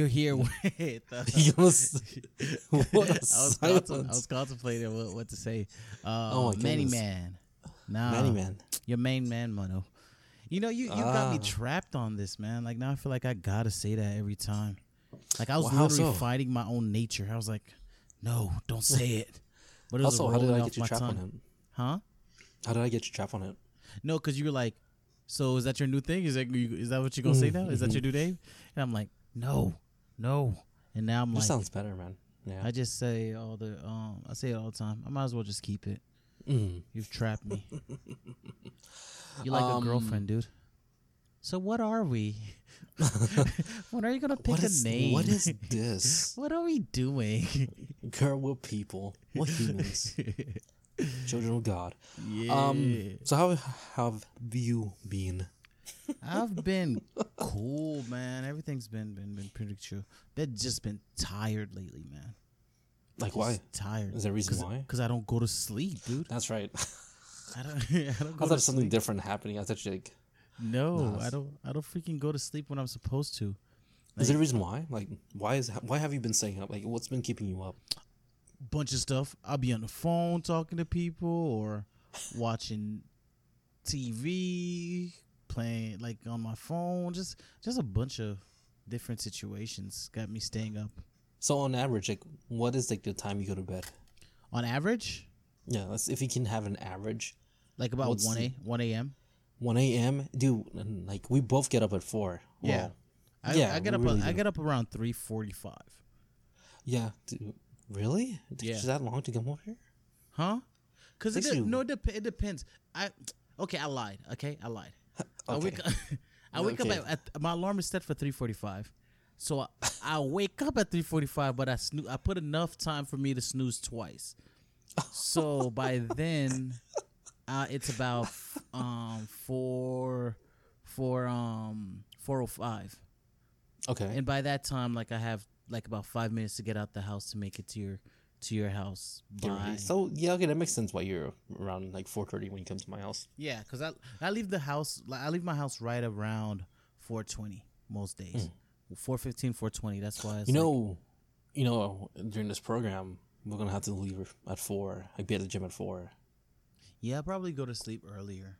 You're here with. uh, was- what I was, contem- I was contemplating what, what to say. Uh, Oh my Manny. Man. Nah, man. Your main man, Mono. You know, you, you got me Ah. trapped on this, man. Like now I feel like I gotta say that every time. Like I was Well, literally so? fighting my own nature. I was like, no, don't say it. But it was Also, how did I get you trapped on tongue. it? Huh? How did I get you trapped on it? No, because you were like, so is that your new thing? Is that you, is that what you're gonna say now? Is that Mm-hmm. your new name? And I'm like, no, no. And now I'm This like, sounds better, man. Yeah. I just say all the um, I say it all the time. I might as well just keep it. Mm. You've trapped me. you like Um, a girlfriend, dude. So what are we? when are you gonna pick What a name? what is this? what are we doing? Girl, we're people. We're humans. Children of God. yeah. Um. So how have you been? I've been cool, man. Everything's been been been pretty chill. Been just been tired lately, man. Like Just why? Tired. Is there a reason why? Because I don't go to sleep, dude. That's right. I don't. I don't I thought to something sleep. different happening. I thought you like. No, Nah, I don't. I don't freaking go to sleep when I'm supposed to. Is there a reason why? Like, why is why have you been staying up? Like, what's been keeping you up? bunch of stuff. I'll be on the phone talking to people or watching TV, playing like on my phone. Just just a bunch of different situations got me staying up. So on average, like, what is like the time you go to bed? On average, Yeah, let's if you can have an average. like about What's one a one a.m. One a.m. Dude, like we both get up at four. Yeah. Well, I, Yeah, I get up. really I do. get up around three forty-five. yeah. Dude, really? Yeah. you that long to come over here? Huh? Because it de- no, it, dep- it depends. I okay, I lied. Okay, I lied. I wake up. I wake Okay. up at, at my alarm is set for three forty five, so I, I wake up at three forty five. But I snoo- I put enough time for me to snooze twice. So by then, uh, it's about um four four um four oh five, Okay. and by that time, like I have like about five minutes to get out the house to make it to your to your house. By, So yeah, okay, that makes sense. Why you're around like four thirty when you come to my house. Yeah, cause I I leave the house like, I leave my house right around four twenty most days. Four fifteen, four twenty. That's why it's. You like- know, you know, during this program, we're gonna have to leave at four. Like be at the gym at four. yeah, I'll probably go to sleep earlier.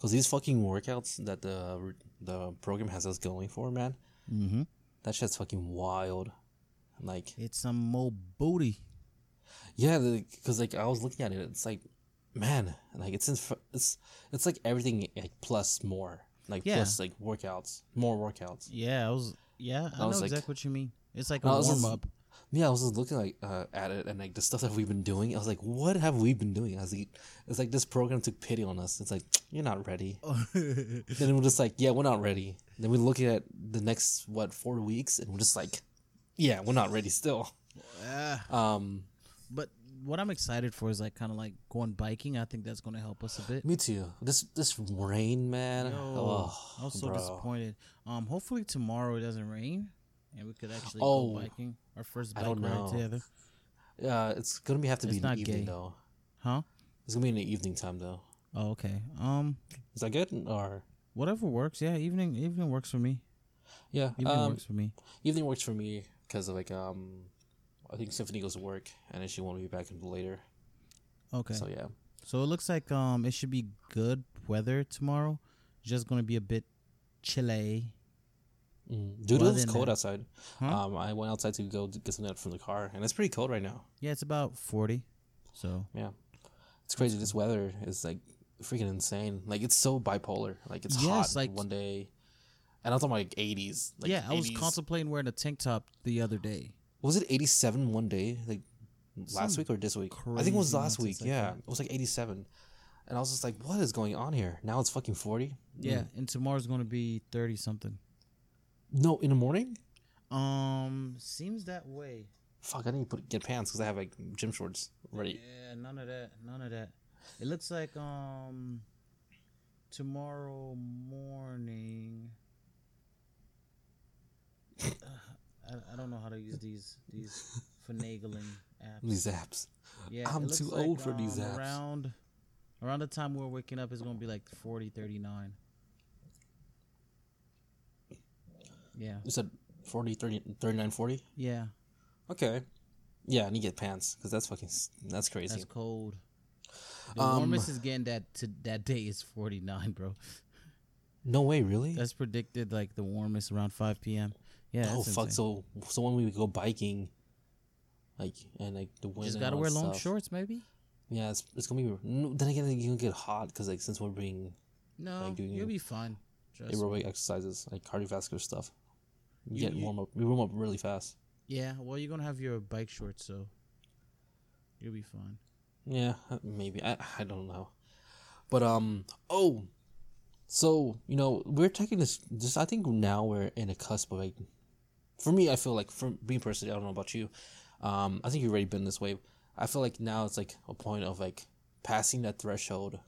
Cause these fucking workouts that the the program has us going for, man, Mm-hmm. that shit's fucking wild. Like, It's some more booty. Yeah, because like I was looking at it, it's like, man, like it's in, it's it's like everything like plus more, like Yeah. plus like workouts, more workouts. Yeah, I was. Yeah, I, I was know like- exactly what you mean. It's like a warm just- up. Yeah, I was just looking like uh, at it and like the stuff that we've been doing. I was like, what have we been doing? I was like, it's like this program took pity on us. It's like you're not ready. then we're just like, yeah, we're not ready. Then we look at the next what four weeks, and we're just like, yeah, we're not ready still. Yeah. Um, But what I'm excited for is like kind of like going biking. I think that's going to help us a bit. me too. This this rain, man. Yo, oh, I was so bro. disappointed. Um, hopefully tomorrow it doesn't rain and we could actually Oh, go biking. Our first bike ride know. together. Uh, it's gonna be have to be It's in the evening gay. though. Huh? It's gonna be in the evening time though. Oh, okay. Um, Is that good or? whatever works. Yeah, evening evening works for me. Yeah, Evening um, works for me. evening works for me because like um, I think Symphony goes to work and then she won't be back until later. Okay. So yeah. So it looks like um it should be good weather tomorrow. Just gonna be a bit chilly. Mm. Dude, it's cold that- outside. Huh? Um, I went outside to go get something out from the car, and it's pretty cold right now. Yeah, it's about forty. So Yeah, it's crazy. This weather is like freaking insane. Like it's so bipolar. Like it's Yes, hot like- one day, and I'm talking about like 80s. Like yeah, I was contemplating wearing a tank top the other day. Was it 87 one day? Like last Some week or this week? I think it was last week. like yeah, that. it was like 87, and I was just like, "What is going on here?" Now it's fucking 40. Yeah, and tomorrow's gonna be thirty something. No, in the morning. Um, seems that way. Fuck, I didn't put get pants because I have like gym shorts ready. Yeah, none of that. None of that. It looks like um tomorrow morning. I, I don't know how to use these these finagling apps. These apps. Yeah, I'm too like, old for these um, apps. Around Around the time we're waking up, is gonna be like 40, 39. Yeah, You said 40, 30, 39, 40? yeah, Okay. Yeah, and you get pants because that's fucking that's crazy. that's cold. The Um, warmest is getting that to that day is 49, bro. no way, really? That's predicted like the warmest around 5 p.m. Yeah, oh fuck! So so when we go biking, like and like the wind, just gotta wear long stuff, shorts, maybe. Yeah, it's, it's gonna be. no, Then again, you can get hot because like since we're being No, Like doing you'll be fine. Trust me. aerobic exercises, like cardiovascular stuff, you, You- get warm up. We warm up really fast. Yeah, well, you're gonna have your bike shorts, so you'll be fine. Yeah, uh, maybe. I I don't know, but um. Oh, so you know we're taking this. Just I think now we're in a cusp of like. For me, I feel like for me personally, I don't know about you. Um, I think you've already been this way. I feel like now it's like a point of like passing that threshold,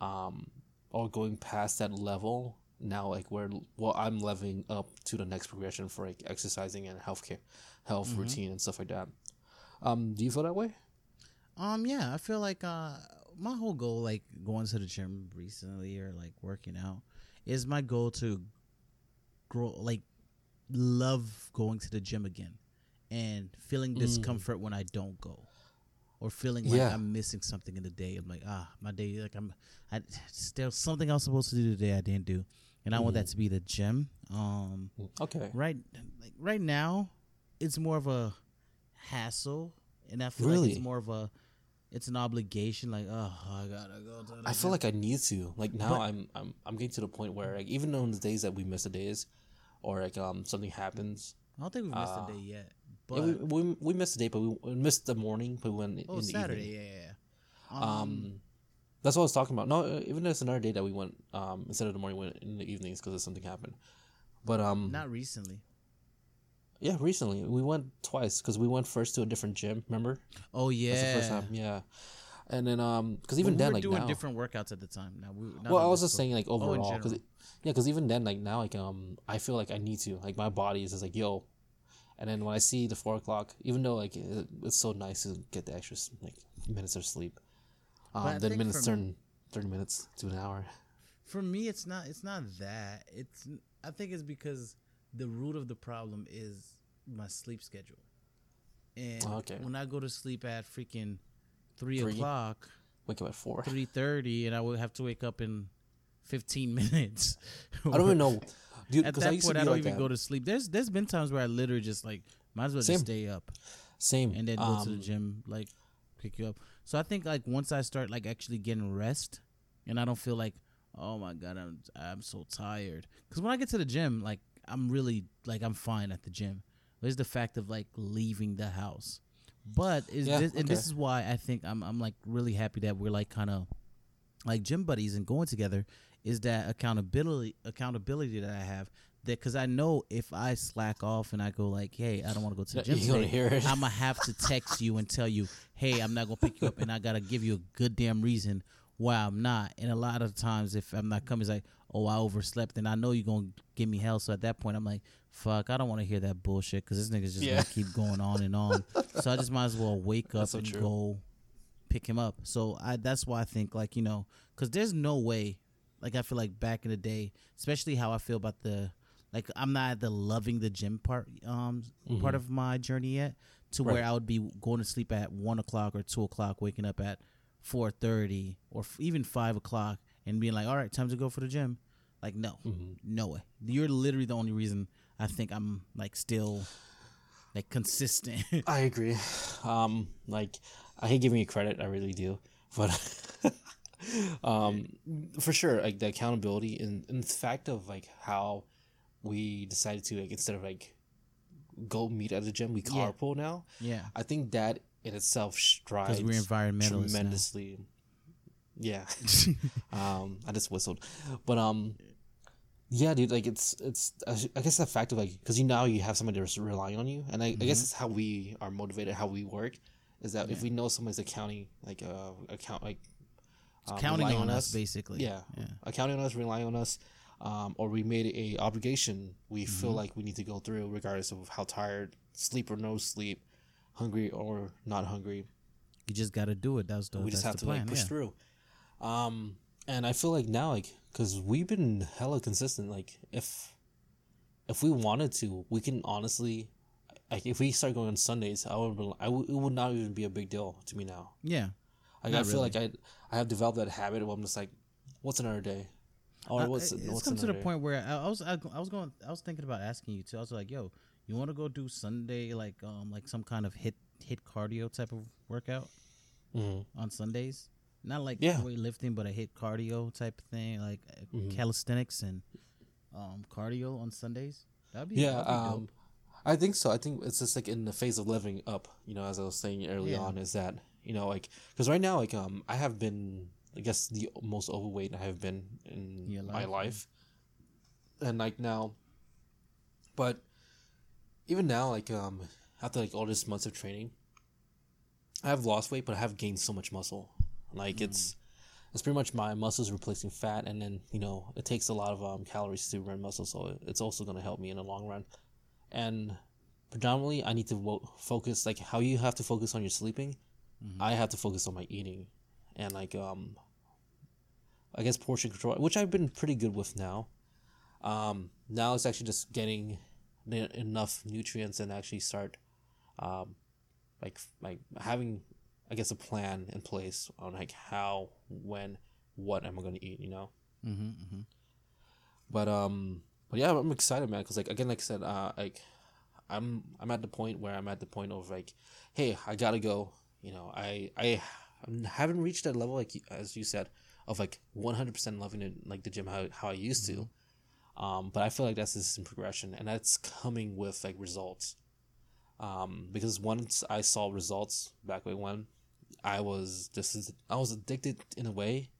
um, or going past that level. Now, like where well, I'm leveling up to the next progression for like exercising and healthcare, health routine and stuff like that. Um, do you feel that way? Um, yeah, I feel like uh, my whole goal, like going to the gym recently or like working out, is my goal to grow, like, love going to the gym again, and feeling discomfort when I don't go, or feeling like Yeah. I'm missing something in the day. I'm like, ah, my day, like I'm, I there's something I was supposed to do today I didn't do, and I want that to be the gym. Um, Okay. right like right now it's more of a hassle and i feel like it's more of a it's an obligation like oh i gotta go to I feel like I need to. Like now, But- I'm I'm I'm getting to the point where like even on the days that we miss the days, or like um something happens. i don't think we've missed uh, a day yet Yeah, but we, we we missed a day, but we, we missed the morning. But we went oh in the saturday evening. yeah, yeah, yeah. Um, that's what I was talking about. No, even there's another day that we went um instead of the morning, we went in the evenings because something happened. But um, not recently yeah, recently we went twice because we went first to a different gym. Remember? oh yeah That's the first time. Yeah, and then um, because even we then were like doing now, different workouts at the time. Now we not well, I was just saying like Oh, overall, because yeah, because even then, like now, like um, I feel like I need to, like my body is just like yo, and then when I see the four o'clock, even though like it, it's so nice to get the extra like minutes of sleep, um, then minutes turn thirty minutes to an hour. for me it's not it's not that. It's i think it's because the root of the problem is my sleep schedule. And Okay. when i go to sleep at freaking three, Three? o'clock Wake up at four. three thirty and i would have to wake up in 15 minutes I don't even know, dude. at Because I that point i don't like even that. go to sleep there's there's been times where i literally just like might as well Same. just stay up Same, and then go to the um, gym, like pick you up. So I think like once I start like actually getting rest, and I don't feel like, oh my god, I'm I'm so tired. Because when I get to the gym, like I'm really like I'm fine at the gym. It's the fact of like leaving the house, but is Yeah, this, and this is why I think I'm I'm like really happy that we're like kind of like gym buddies and going together. Is that accountability accountability that I have that because I know if I slack off and I go like, hey, I don't want to go to the gym today, hear it. I'm gonna have to text you and tell you, hey, I'm not gonna pick you up, and I gotta give you a good damn reason why I'm not. And a lot of times, if I'm not coming, it's like, oh, I overslept, and I know you're gonna give me hell. So at that point, I'm like, fuck, I don't want to hear that bullshit because this nigga's just Yeah. gonna keep going on and on. so I just might as well wake up so and true. go pick him up. So I that's why I think like you know, because there's no way. Like I feel like back in the day, especially how I feel about the like I'm not at the loving the gym part um part of my journey yet to where Mm-hmm. I would be going to sleep at one o'clock or two o'clock, waking up at four thirty or f- even five o'clock, and being like, "All right, time to go for the gym." Like, no, Mm-hmm. no way. You're literally the only reason I think I'm like still like consistent. I agree. Um, like I hate giving you credit, I really do, but um, for sure, like the accountability and, and the fact of like how we decided to like instead of like go meet at the gym, we Yeah. carpool now. yeah, I think that in itself strides we're environmentalists now. tremendously. Yeah, um, I just whistled, but um, yeah, dude, like it's it's I guess the fact of like because you now you have somebody that's relying on you, and I, I Mm-hmm. guess it's how we are motivated, how we work, is that if we know somebody's accounting like uh account like um, counting relying on us basically. yeah, yeah. accounting on us, relying on us, um, or we made a obligation we feel Mm-hmm. like we need to go through, regardless of how tired, sleep or no sleep, hungry or not hungry. You just got to do it. That's the we just have to plan. like push yeah. through. Um, and I feel like now, like, cause we've been hella consistent. Like, if if we wanted to, we can honestly, like, if we start going on Sundays, I would, I would, it would not even be a big deal to me now. Yeah. Like, I feel really. like I, I have developed that habit where I'm just like, what's another day, or I- what's it's what's come to the day? point where I, I was I, I was going I was thinking about asking you too. I was like, yo, you want to go do Sunday like um like some kind of HIIT HIIT cardio type of workout Mhm. on Sundays? Not like Yeah. weightlifting, but a HIIT cardio type of thing, like uh, Mm-hmm. calisthenics and um cardio on Sundays. That'd be Yeah, that'd be um, I think so. I think it's just like in the phase of living up. You know, as I was saying early Yeah. on, is that you know like because right now like um I have been I guess the most overweight I have been in Your my life, life, and like now, but even now like um after like all this months of training, I have lost weight, but I have gained so much muscle. Like it's it's pretty much my muscles replacing fat, and then you know it takes a lot of um, calories to burn muscle, so it's also going to help me in the long run. And predominantly, I need to wo- focus like how you have to focus on your sleeping. I have to focus on my eating, and like um, I guess portion control, which I've been pretty good with now. Um, now it's actually just getting enough nutrients and actually start, um, like like having I guess a plan in place on like how, when, what am I going to eat, you know. Mm-hmm, mm-hmm. But um, but yeah, I'm excited, man. Cause like again, like I said, uh, like I'm I'm at the point where I'm at the point of like, hey, I gotta go. You know, I I haven't reached that level like as you said of like 100 percent loving it like the gym how how I used to. Um, but I feel like that's just in progression, and that's coming with like results. Um, because once I saw results back way when, I was just I was addicted in a way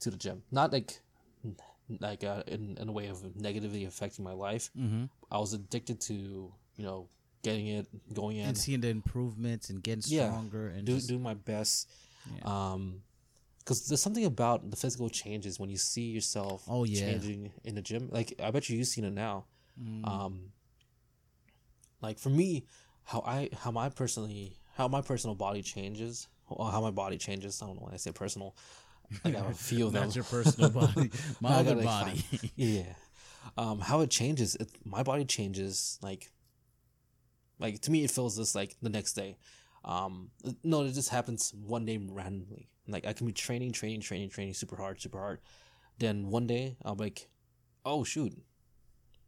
to the gym. Not like like uh, in, in a way of negatively affecting my life. Mm-hmm. I was addicted to you know getting it going in, And seeing the improvements and getting Yeah. stronger and do, just, doing my best. Yeah. Um, because there's something about the physical changes when you see yourself Oh, yeah. changing in the gym. Like I bet you you've seen it now. Mm. Um, like for me, how I how my personally how my personal body changes, how my body changes. I don't know when I say personal. I a few of them. not your personal body, my other gotta, like, body. yeah. Um, how it changes, it, my body changes like, like to me, it feels this like the next day. Um, no, it just happens one day randomly. Like I can be training, training, training, training super hard, super hard. Then one day I'll be like, oh shoot,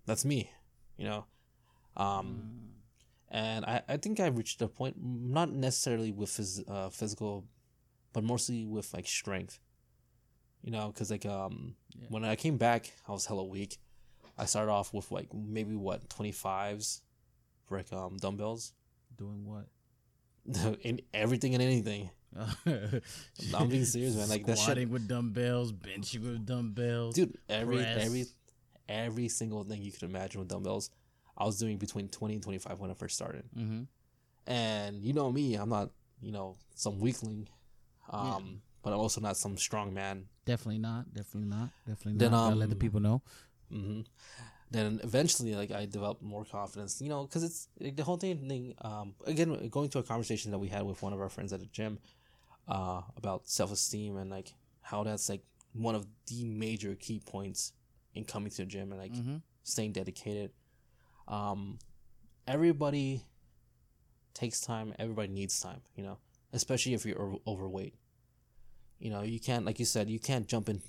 that's me, you know. Um, and I, I think I've reached a point, not necessarily with phys- uh, physical, but mostly with like strength. You know, because like um, Yeah. when I came back, I was hella weak. I started off with like maybe what twenty fives for like um dumbbells, Doing what? in everything and anything. I'm being serious, man. Like that shit, Squatting with dumbbells, benching with dumbbells. dude. Every press. every every single thing you could imagine with dumbbells, I was doing between twenty and twenty five when I first started. Mm-hmm. And you know me, I'm not you know some weakling, um, but I'm also not some strong man. Definitely not. Definitely not. Definitely Then, not. Gotta let the um, people know. hmm Then eventually, like I developed more confidence, you know, because it's like, the whole thing. thing um, again, going to a conversation that we had with one of our friends at the gym, uh, about self esteem and like how that's like one of the major key points in coming to the gym and like Mm-hmm. staying dedicated. Um, everybody takes time. Everybody needs time, you know, especially if you're overweight. You know, you can't, like you said, you can't jump in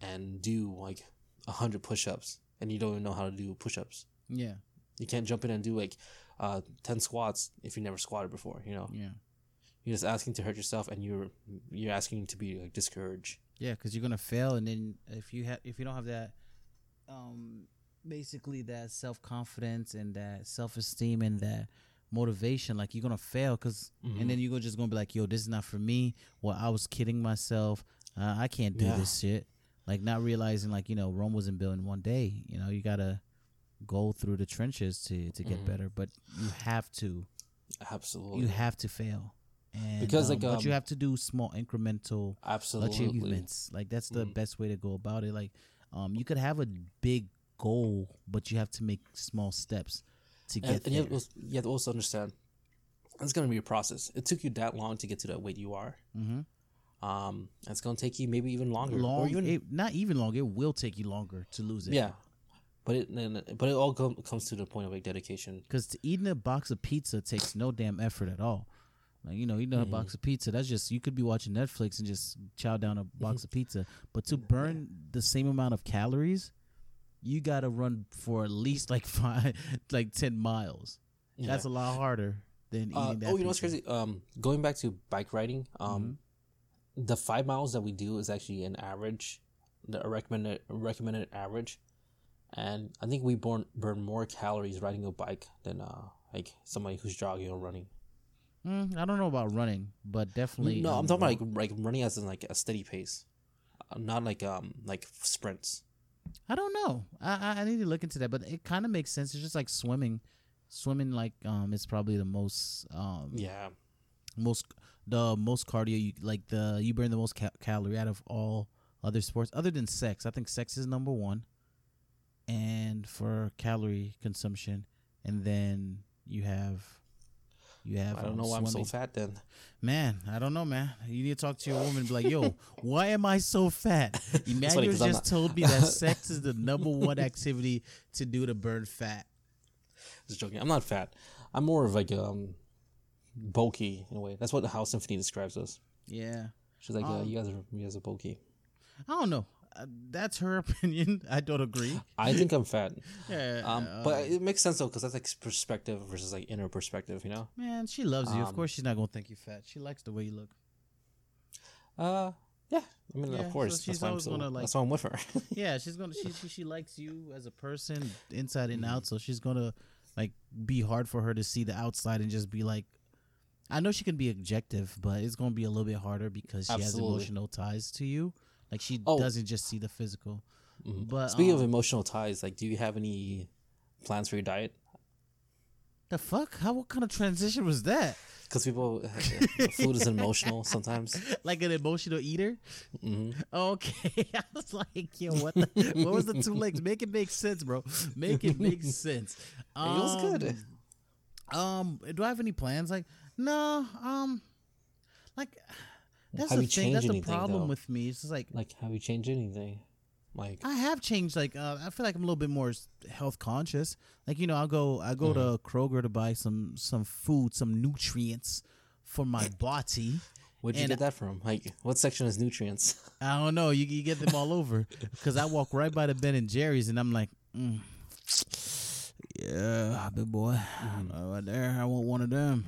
and do like a hundred push-ups and you don't even know how to do push-ups. Yeah. You can't jump in and do like uh, ten squats if you never squatted before. You know, Yeah. you're just asking to hurt yourself and you're you're asking to be like discouraged. Yeah, because you're gonna fail, and then if you have if you don't have that, um, basically that self confidence and that self esteem and that motivation, like you're gonna fail, because Mhm. and then you're just gonna be like, yo, this is not for me. Well, I was kidding myself. Uh, I can't do Yeah. this shit. Like not realizing, like you know, Rome wasn't built in one day. You know, you gotta go through the trenches to to get Mhm. better, but you have to Absolutely, you have to fail. And, Because, um, like, but you um, have to do small incremental absolutely. achievements. Like that's the Mhm. best way to go about it. Like, um, you could have a big goal, but you have to make small steps to And, get and you, have, to- you have to also understand it's going to be a process. It took you that long to get to that weight you are. mm-hmm. Um, it's gonna take you maybe even longer, long, or even it, not even long. It will take you longer to lose it. yeah. But it but it all com- comes to the point of like dedication. because eating a box of pizza takes no damn effort at all. Like you know, eating a Mm-hmm. box of pizza, that's just you could be watching Netflix and just chow down a box Mm-hmm. of pizza. But to burn the same amount of calories, you got to run for at least like five, like ten miles. Yeah. That's a lot harder than eating Uh, that. oh, you know what's crazy? Um, going back to bike riding, um, Mm-hmm. the five miles that we do is actually an average, the recommended recommended average, and I think we burn burn more calories riding a bike than uh like somebody who's jogging or running. Mm, I don't know about running, but definitely. no, I'm talking about like, like running as in like a steady pace, uh, not like um like sprints. I don't know. I, I need to look into that, but it kind of makes sense. It's just like swimming. Swimming like um is probably the most um Yeah, most the most cardio you like the you burn the most ca- calorie out of all other sports other than sex. I think sex is number one, and for calorie consumption, and then you have you have. I don't um, know why I'm so fat then. Man, I don't know, man. You need to talk to your woman and be like, "Yo, why am I so fat?" Emmanuel just not- told me that sex is the number one activity to do to burn fat. Just joking. I'm not fat. I'm more of like um bulky in a way. That's what how Symphony describes us. Yeah, She's like, yeah, Um, you guys are you guys are bulky. I don't know. Uh, that's her opinion. I don't agree. I think I'm fat. Yeah, Um, uh, but it makes sense though because that's like perspective versus like inner perspective. You know. Man, she loves you. of Um, course, she's not gonna think you fat. She likes the way you look. Uh, yeah. I mean, Yeah, of course. so she's that's why I'm always so, gonna, like- That's why I'm with her. Yeah, she's gonna. She she, she likes you as a person, inside and out. So she's gonna like be hard for her to see the outside and just be like. I know she can be objective, but it's gonna be a little bit harder because she Absolutely. has emotional ties to you. Like she Oh. doesn't just see the physical. Mhm. But Speaking of um, emotional ties, like, do you have any plans for your diet? the fuck, how what kind of transition was that? Because people, food is emotional sometimes. Like an emotional eater? hmm Okay, I was like, yo, what? The, what was the two legs? Make it make sense, bro. Make it make sense. It was good. Um, do I have any plans? Like, no. Um, like that's Have the you thing. That's the problem though? with me. It's just like Like, have you changed anything? Like, I have changed. Like, uh, I feel like I'm a little bit more health conscious. Like, you know, I'll go, I go to Kroger to buy some some food, some nutrients for my body. where'd you and get that from? Like, what section is nutrients? I don't know. You, you get them all over because I walk right by the Ben and Jerry's and I'm like, mm, yeah, big boy, Uh, right there. I want one of them.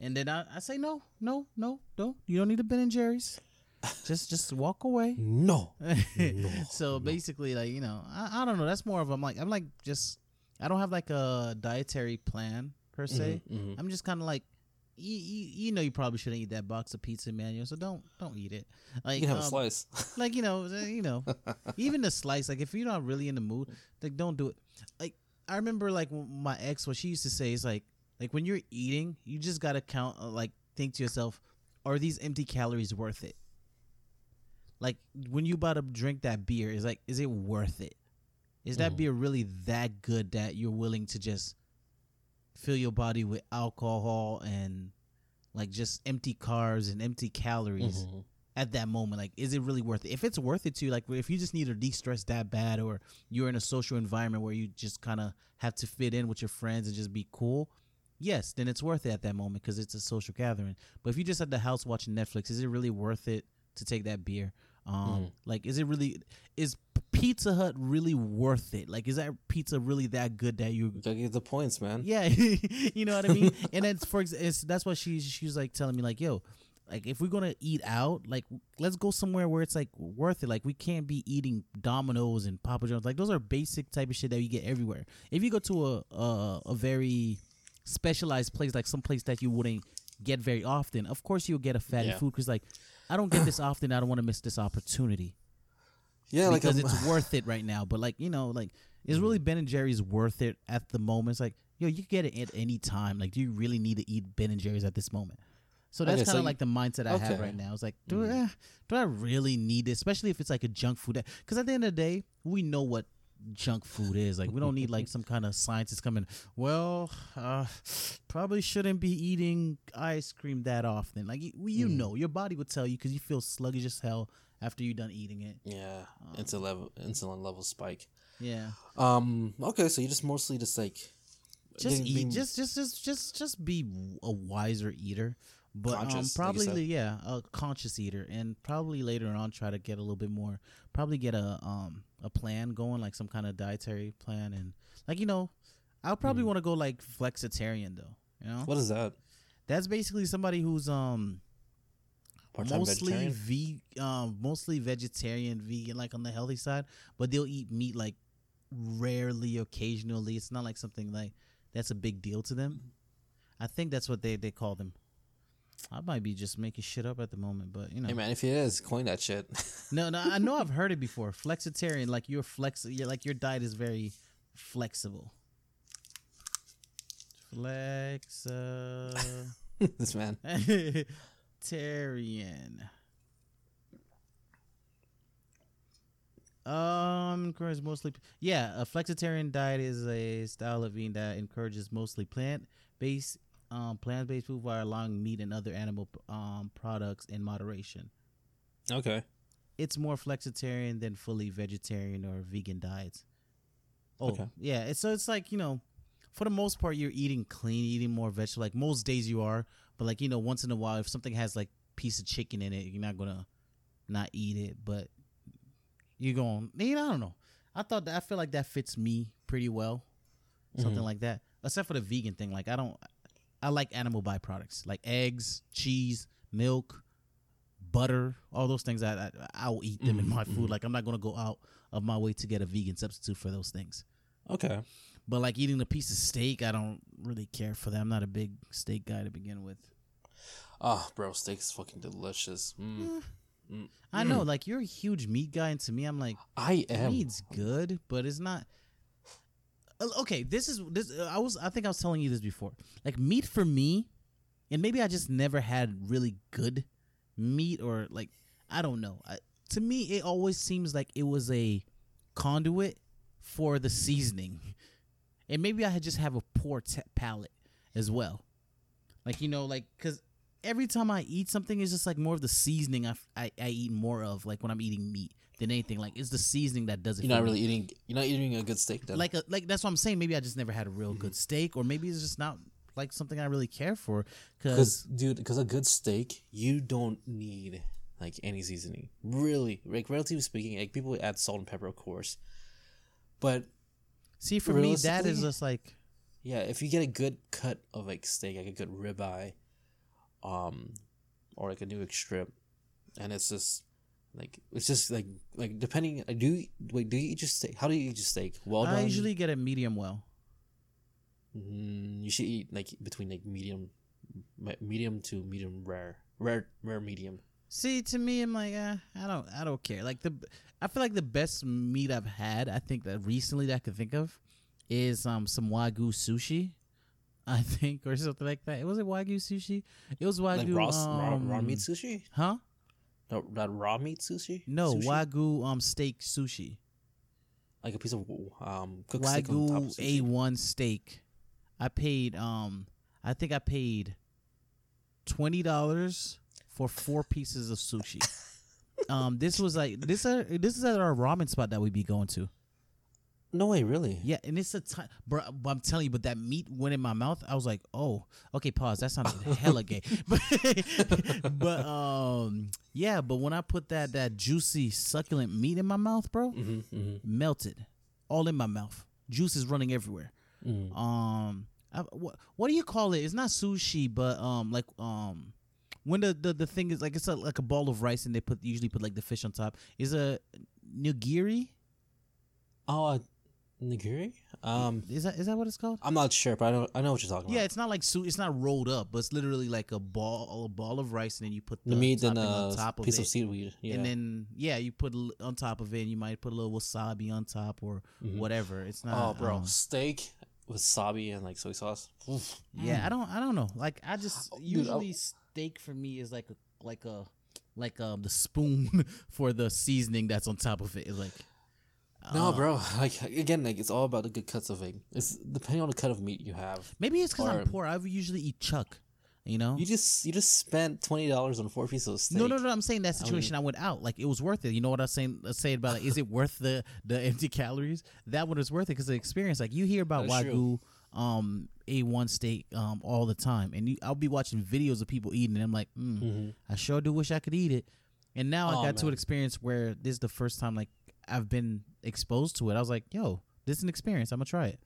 And then I, I say no, no, no, no. You don't need a Ben and Jerry's. Just just walk away. no. no. so basically, like you know, I, I don't know. That's more of I'm like I'm like just I don't have like a dietary plan per se. Mhm. I'm just kind of like. You, you, you know you probably shouldn't eat that box of pizza, Manuel. So don't don't eat it. Like You have a um, slice. like you know, uh, you know, even the slice. Like if you're not really in the mood, like don't do it. Like I remember, like my ex, what she used to say is like, like when you're eating, you just gotta count, uh, like think to yourself, are these empty calories worth it? Like when you about to drink that beer, is like, is it worth it? Is that Mhm. beer really that good that you're willing to just fill your body with alcohol and like just empty carbs and empty calories? Mhm. at that moment like is it really worth it if it's worth it to you like if you just need to de-stress that bad or you're in a social environment where you just kind of have to fit in with your friends and just be cool yes then it's worth it at that moment because it's a social gathering but if you're just at the house watching netflix is it really worth it to take that beer um like is it really is pizza hut really worth it like is that pizza really that good that you You gotta get the points, man. yeah, you know what I mean. and then for it's, that's why she she was like telling me like, yo, like if we're gonna eat out, like let's go somewhere where it's like worth it. Like we can't be eating Domino's and Papa John's. Like those are basic type of shit that you get everywhere. If you go to a a, a very specialized place, like some place that you wouldn't get very often, of course you'll get a fatty Yeah. food because like I don't get this often. I don't want to miss this opportunity Yeah, like because um, it's worth it right now. But like you know, like is really Ben and Jerry's worth it at the moment? It's like yo, you can get it at any time. Like, do you really need to eat Ben and Jerry's at this moment? So that's Okay, kind of you- like the mindset I have right now. It's like, do I, do I really need this? Especially if it's like a junk food. Because at the end of the day, we know what junk food is. Like we don't need like some kind of scientist coming. Well, uh, probably shouldn't be eating ice cream that often. Like you, you Mm. know, your body would tell you because you feel sluggish as hell after you're done eating it. Yeah, insulin level insulin level spike. Yeah, Um. Okay, so you just mostly just like just eat. being- Just, just, just, just, just be a wiser eater. But um, like probably said. yeah, a conscious eater, and probably later on try to get a little bit more. Probably get a um a plan going, like some kind of dietary plan, and like you know, I'll probably Hmm. want to go like flexitarian though. You know, what is that? that's basically somebody who's um Part-time mostly vegetarian? ve- um mostly vegetarian, vegan, like on the healthy side, but they'll eat meat like rarely, occasionally. It's not like something like that's a big deal to them. I think that's what they they call them. I might be just making shit up at the moment, but you know, Hey man, if it is, coin that shit. no, no, I know I've heard it before. Flexitarian, like your flex, you're, like your diet is very flexible. Flex. Uh, this man. Tarian. Um, encourages mostly. Yeah, a flexitarian diet is a style of eating that encourages mostly plant-based, um, plant-based food while allowing meat and other animal um products in moderation. Okay. It's more flexitarian than fully vegetarian or vegan diets. Oh, Okay. yeah. It's so it's like you know, for the most part, you're eating clean, eating more vegetable. Like most days you are, but like you know, once in a while, if something has like piece of chicken in it, you're not gonna not eat it. But you're going, I don't know. I thought that I feel like that fits me pretty well, something Mhm. like that. Except for the vegan thing, like I don't. I like animal byproducts like eggs, cheese, milk, butter, all those things. I, I I'll eat them in Mhm, my food. mhm. Like I'm not gonna go out of my way to get a vegan substitute for those things. Okay. But like eating a piece of steak, I don't really care for that. I'm not a big steak guy to begin with. Oh, bro, steak's fucking delicious. Mm. Mm. I know, like you're a huge meat guy, and to me, I'm like I am. meat's good, but it's not. Uh, Okay, this is this. uh, I was I think I was telling you this before. Like meat for me, and maybe I just never had really good meat, or like I don't know. I, to me, it always seems like it was a conduit for the seasoning, and maybe I just have a poor palate as well. Like you know, like because every time I eat something, it's just like more of the seasoning I, I, I eat more of. Like when I'm eating meat than anything. Like it's the seasoning that does it. You're not me. really eating. You're not eating a good steak then. like a, like that's what I'm saying. Maybe I just never had a real Mm-hmm. good steak, or maybe it's just not like something I really care for. Because, Because dude, because a good steak, you don't need like any seasoning. Really, like relatively speaking, like people add salt and pepper, of course. But see, for me, that is just like yeah, if you get a good cut of like steak, like a good ribeye, um, or like a New York strip, and it's just like it's just like like depending. Do you wait? Do you eat your steak? How do you eat your steak? Well done. I usually get a medium well. Mm, you should eat like between like medium, medium to medium rare, rare, rare medium. See, to me, I'm like, eh, I don't, I don't care. Like the, I feel like the best meat I've had, I think that recently that I could think of, is um some wagyu sushi, I think, or something like that. It was it wagyu sushi? It was wagyu. like raw, s- raw, raw um, meat sushi. Huh? No, not raw meat sushi. No, Sushi? wagyu um steak sushi. like a piece of um cooked steak on top of Wagyu a one steak. I paid um I think I paid twenty dollars for four pieces of sushi. um this was like this uh, this is at our ramen spot that we'd be going to. No way, really. Yeah, and it's a time, bro. I'm telling you, but that meat went in my mouth. I was like, oh, okay, pause. That sounded hella gay. But, but um, yeah. But when I put that that juicy succulent meat in my mouth, bro, hmm hmm melted, all in my mouth. Juice is running everywhere. Mm. Um, I, what what do you call it? It's not sushi, but um, like um, when the the, the thing is like it's a, like a ball of rice and they put usually put like the fish on top. Is a nigiri? Oh, nigiri. Um, Is that is that what it's called? I'm not sure, but I know I know what you're talking about. Yeah, it's not like su- it's not rolled up, but it's literally like a ball a ball of rice and then you put the, the meat and a on top of piece it. of seaweed. Yeah. And then yeah, you put on top of it. and You might put a little wasabi on top or Mhm. whatever. It's not. oh, bro, um, steak with wasabi and like soy sauce. Oof. Yeah, I don't I don't know. Like I just Oh, dude, usually steak for me is like a like a like um the spoon for the seasoning that's on top of it. It's like No, Uh, bro. Like again, like it's all about the good cuts of it. It's depending on the cut of meat you have. Maybe it's because Or- I'm poor. I would usually eat chuck. You know. You just you just spent twenty dollars on four pieces of steak. No, no, no. I'm saying that situation. I, went out. Like it was worth it. You know what I'm saying? I saying about like, is it worth the the empty calories? That one is worth it because the experience. Like you hear about That's wagyu, true. um, A1 steak, um, all the time, and you, I'll be watching videos of people eating, and I'm like, mm. I sure do wish I could eat it. And now I Aw, got to an man. experience where this is the first time like I've been exposed to it. I was like, yo, this is an experience. I'm gonna try it.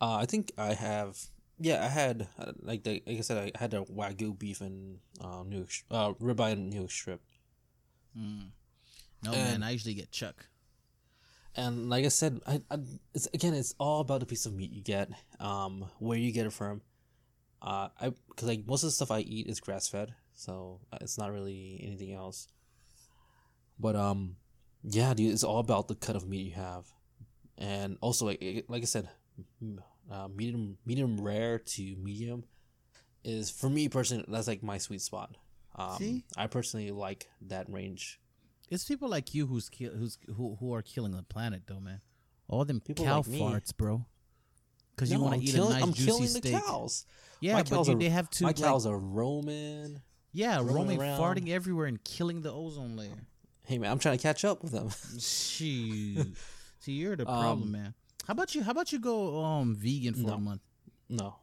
Uh, I think I have. Yeah, I had uh, like the, like I said, I had a wagyu beef and uh, New York sh- uh, ribeye and New York strip. Mm. No man, I usually get chuck. And like I said, I, I it's again, it's all about the piece of meat you get, um, where you get it from. Uh, I because like most of the stuff I eat is grass fed, so uh, it's not really anything else. But um, yeah, dude, it's all about the cut of meat you have, and also like like I said, uh, medium medium rare to medium is for me personally that's like my sweet spot. Um, See? I personally like that range. It's people like you who's kill, who's who who are killing the planet, though, man. All them People cow like me. farts, bro. Because you want to eat killing, a nice I'm juicy killing steak. the cows. Yeah, My but cows are- they have to My like, cows are roaming. yeah, roaming roaming, farting everywhere and killing the ozone layer. Hey man, I'm trying to catch up with them. Shoot. See, you're the Um, problem, man. How about you? How about you go um vegan for No. a month? no,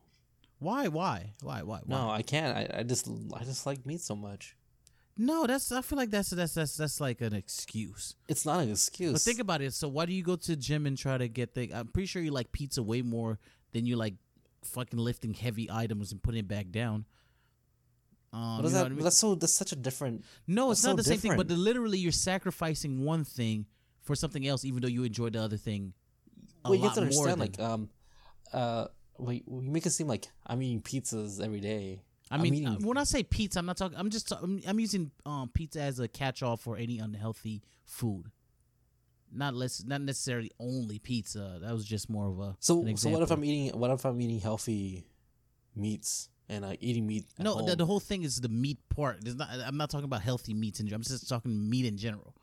Why? Why? Why? Why? Why? no, I can't. I, I just I just like meat so much. No, that's. I feel like that's that's that's that's like an excuse. It's not an excuse. But think about it. So why do you go to the gym and try to get the? I'm pretty sure you like pizza way more than you like fucking lifting heavy items and putting it back down. Um, What is that? what I mean? That's so. That's such a different. No, it's not so the same thing. But the, literally, you're sacrificing one thing for something else, even though you enjoy the other thing. A Well, you have to understand, like, um, uh, wait, you make it seem like I'm eating pizzas every day. I mean, eating- when I say pizza, I'm not talking. I'm just. I'm, I'm using um, pizza as a catch-all for any unhealthy food. Not less, not necessarily only pizza. That was just more of a. So, so what if. I'm eating? What if I'm eating healthy meats and uh, eating meat? at No, the, the whole thing is the meat part. There's not. I'm not talking about healthy meats in general. I'm just talking meat in general.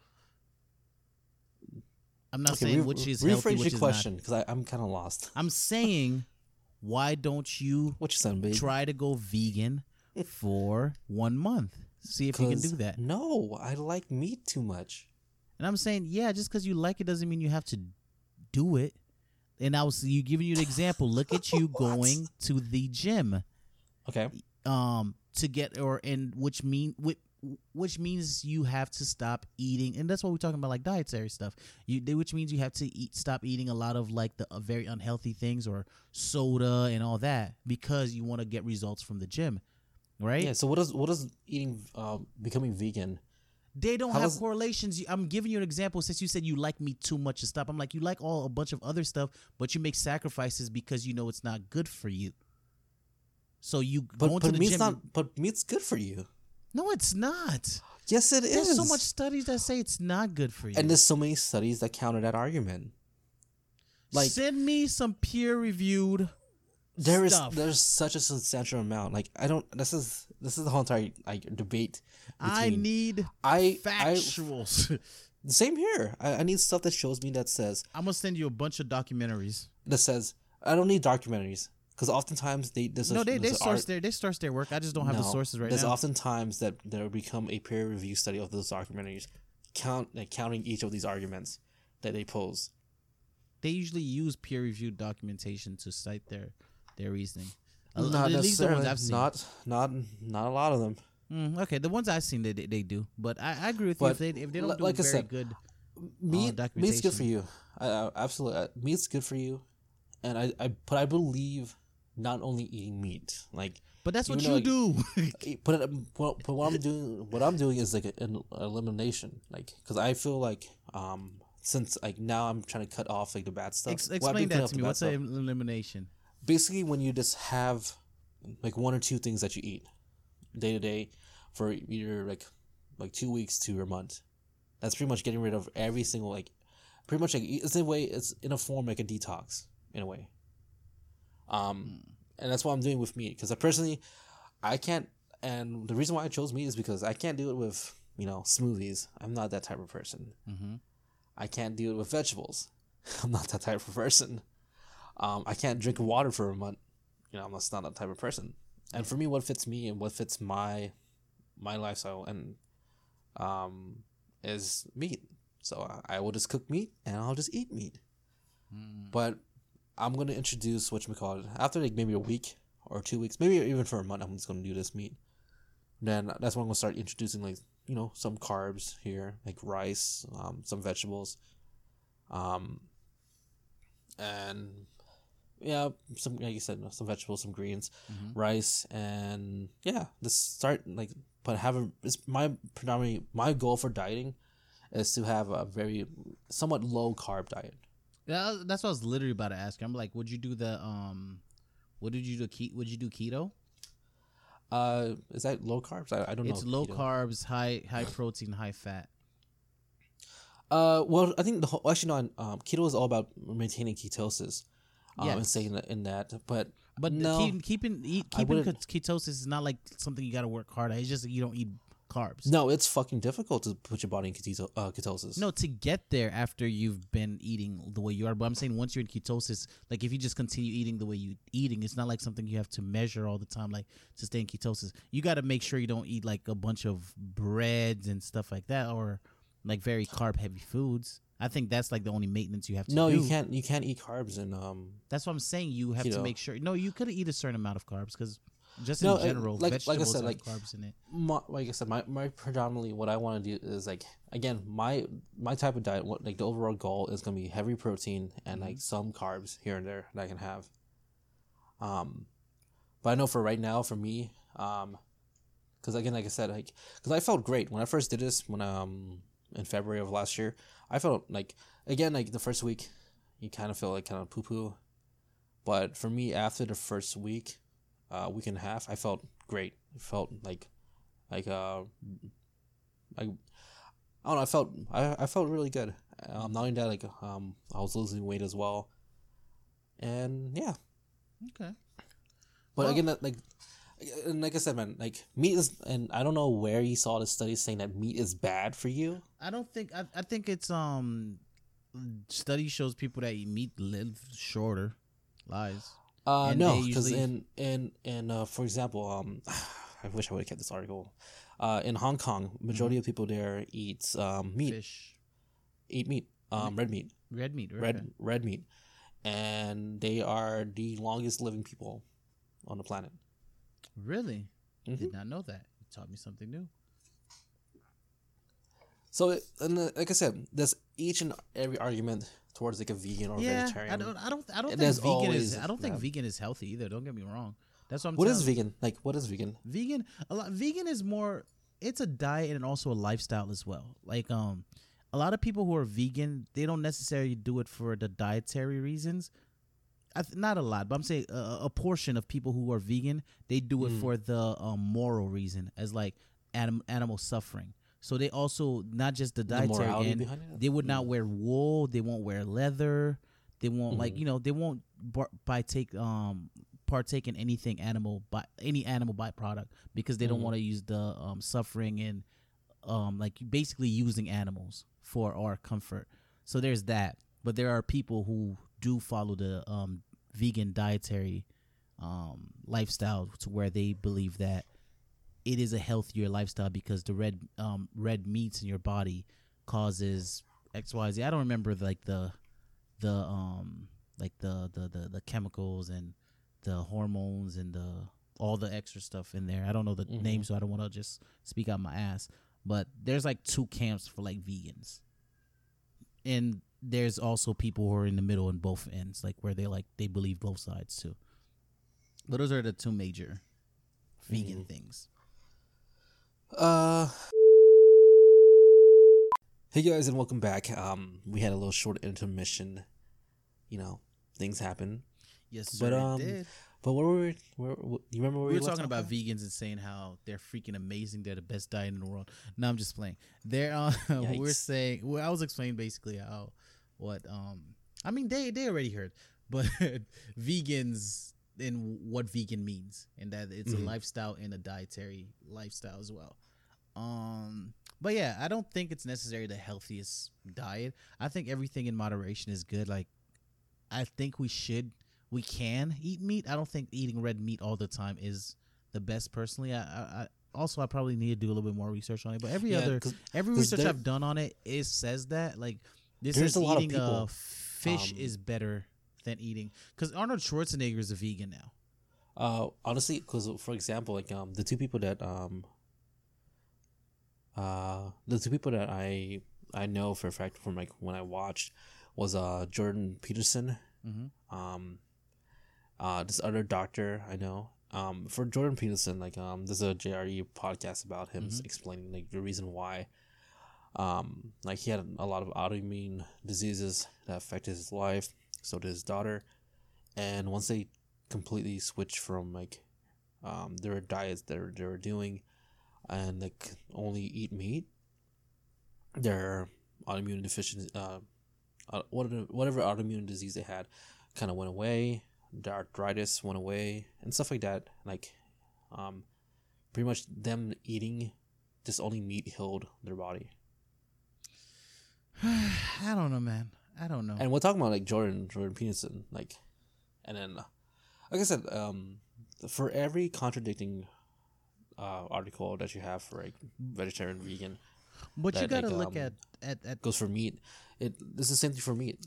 I'm not Okay, saying re- which is rephrase healthy, your which is question because I'm kind of lost. I'm saying, why don't you What you saying, try to go vegan for one month? See if you can do that. No, I like meat too much. And I'm saying, yeah, just because you like it doesn't mean you have to do it. And I was you giving you the example. Look at you going to the gym, Okay. um, to get or and which mean which, which means you have to stop eating, and that's what we're talking about, like dietary stuff. You which means you have to eat, stop eating a lot of like the uh, very unhealthy things or soda and all that because you want to get results from the gym, right? Yeah. So what does what does eating um, becoming vegan? They don't How have correlations. I'm giving you an example since you said you like meat too much to stop. I'm like, you like all a bunch of other stuff, but you make sacrifices because you know it's not good for you. So you But going to but the meat's gym. not. But meat's good for you. no, it's not. Yes, it There's is. so much studies that say it's not good for you. and there's so many studies that counter that argument. Like send me some peer reviewed. there is stuff. there's such a substantial amount. Like I don't. This is this is the whole entire like debate. I need I I factuals. same here. I, I need stuff that shows me that says I'm gonna send you a bunch of documentaries. that says I don't need documentaries because oftentimes they there's a, no, they they there's a source art- their they source their work. I just don't have the sources right There's now. There's oftentimes that there will become a peer review study of those documentaries, count like, counting each of these arguments that they pose. they usually use peer reviewed documentation to cite their their reasoning. Uh, Not at least the ones. I've seen. Not not not a lot of them. Mm, okay, the ones I've seen they they, they do, but I, I agree with But you. If they if they don't do like I very said, good, Meat meat's good for you. I, I, absolutely, uh, meat's good for you, and I, I but I believe not only eating meat like. but that's what you though, do. But but but what I'm doing what I'm doing is like an elimination, like because I feel like um since like now I'm trying to cut off like the bad stuff. Ex- Well, explain cutting that to me. What's an elimination? basically when you just have like one or two things that you eat day to day for either like like two weeks to a month that's pretty much getting rid of every single like pretty much like it's in a way it's in a form like a detox in a way um and that's what i'm doing with meat because i personally i can't and the reason why i chose meat is because i can't do it with you know smoothies i'm not that type of person Mm-hmm. I can't do it with vegetables. I'm not that type of person. Um, I can't drink water for a month. You know, I'm just not that type of person. And for me, what fits me and what fits my my lifestyle and um is meat. So I, I will just cook meat and I'll just eat meat. But I'm gonna introduce what you call it after like maybe a week or two weeks, maybe even for a month. I'm just gonna do this meat. Then that's when I'm gonna start introducing like you know some carbs here, like rice, um, some vegetables, um, and yeah, some like you said, some vegetables, some greens, rice, and yeah, just start like but have a. It's my predominantly my goal for dieting is to have a very somewhat low carb diet. Yeah, that's what I was literally about to ask. I'm like, would you do the um, what did you do? Ke- would you do keto? Uh, is that low carbs? I, I don't It's know. It's low keto. carbs, high high protein, high fat. Uh, well, I think the whole actually no. Um, keto is all about maintaining ketosis. Um, and Yes. saying that in that, but But no, keep, keeping eat, keeping ketosis is not like something you got to work hard at. It's just you don't eat carbs. no, it's fucking difficult to put your body in keto, uh, ketosis. No, to get there after you've been eating the way you are. But I'm saying once you're in ketosis, like if you just continue eating the way you're eating, it's not like something you have to measure all the time, like to stay in ketosis. You got to make sure you don't eat like a bunch of breads and stuff like that, or like very carb heavy foods. I think that's like the only maintenance you have to no, do. you can't. You can't eat carbs and um. That's what I'm saying. You have to make sure. No, you could eat a certain amount of carbs because just No, in general, like- like I said, like- carbs in it. My, like I said, my, my predominantly what I want to do is like again my my type of diet. What like the overall goal is gonna be heavy protein and like some carbs here and there that I can have. Um, but I know for right now, for me, um, because again, like I said, like because I felt great when I first did this when um in February of last year. I felt like again like the first week, you kind of feel like kind of poo poo, but for me after the first week, uh, week and a half, I felt great. It felt like like uh I I don't know. I felt I, I felt really good. Um, not only that, like um, I was losing weight as well, and yeah. Okay. But Well- again, that, like, and like I said, man, like meat is, and I don't know where you saw the study saying that meat is bad for you. I don't think. I, I think it's um. Study shows people that eat meat live shorter. Lies. Uh, no, because usually- in in in uh, for example, um, I wish I would have kept this article. Uh, in Hong Kong, majority of people there eat um meat, Fish. eat meat, um, red meat, Red meat. Okay. red red meat, and they are the longest living people on the planet. Really? Mhm. Did not know that. You taught me something new. So, and uh, like I said, there's each and every argument towards like a vegan or yeah, vegetarian. I don't. I don't. I don't think vegan is. I don't think that. vegan is healthy either. Don't get me wrong. That's what I'm. What is vegan? Like, what is vegan? vegan a lot vegan is more it's a diet and also a lifestyle as well like um a lot of people who are vegan they don't necessarily do it for the dietary reasons I th- not a lot but i'm saying a, a portion of people who are vegan they do it Mm. for the um, moral reason as like anim- animal suffering so they also not just the The dietary end they would not wear wool they won't wear leather they won't like Mhm. you know they won't bar- partake um partake in anything animal by any animal byproduct because they don't Mhm. want to use the um suffering and um like basically using animals for our comfort so there's that but there are people who do follow the um vegan dietary um lifestyle to where they believe that it is a healthier lifestyle because the red um red meats in your body causes xyz i don't remember like the the um like the the the, the chemicals and the hormones and the all the extra stuff in there. I don't know the Mhm. name so i don't want to just speak out my ass but there's like two camps for like vegans. And there's also people who are in the middle in both ends like where they like they believe both sides too. But those are the two major vegan Mhm. things Uh. Hey guys, and welcome back. Um, we had a little short intermission. You know, things happen. yes But, sir, it um, did. But where were we? Where, wh- you remember where we were left talking off about at? vegans and saying how they're freaking amazing. They're the best diet in the world. No, I'm just playing. They're uh, we're Yikes. saying. Well, I was explaining basically how what um. I mean, they they already heard, but vegans and what vegan means, and that it's Mhm. a lifestyle and a dietary lifestyle as well. Um, But yeah, I don't think it's necessarily the healthiest diet. I think everything in moderation is good. Like, I think we should, we can eat meat. I don't think eating red meat all the time is the best. Personally, I, I, I also I probably need to do a little bit more research on it. But every Yeah, other 'cause- every 'cause research I've done on it, it says that like this is a lot of people, a fish um, is better than eating because Arnold Schwarzenegger is a vegan now. Uh, honestly, because for example, like um, the two people that um, uh, the two people that I I know for a fact from like when I watched was uh Jordan Peterson, Mm-hmm. um, uh this other doctor I know. Um, for Jordan Peterson, like um, there's a JRE podcast about him Mhm. explaining like the reason why. Um, like he had a lot of autoimmune diseases that affected his life. So did his daughter, and once they completely switched from like um, their diets that they were doing and like only eat meat their autoimmune deficiency uh, uh whatever, whatever autoimmune disease they had kind of went away the arthritis went away and stuff like that. Like um pretty much them eating just only meat healed their body. I don't know, man. I don't know. and we're talking about like jordan jordan peterson like and then uh, like i said um for every contradicting uh article that you have for like vegetarian vegan but you gotta like, look um, at, at at goes for meat it it's the same thing for meat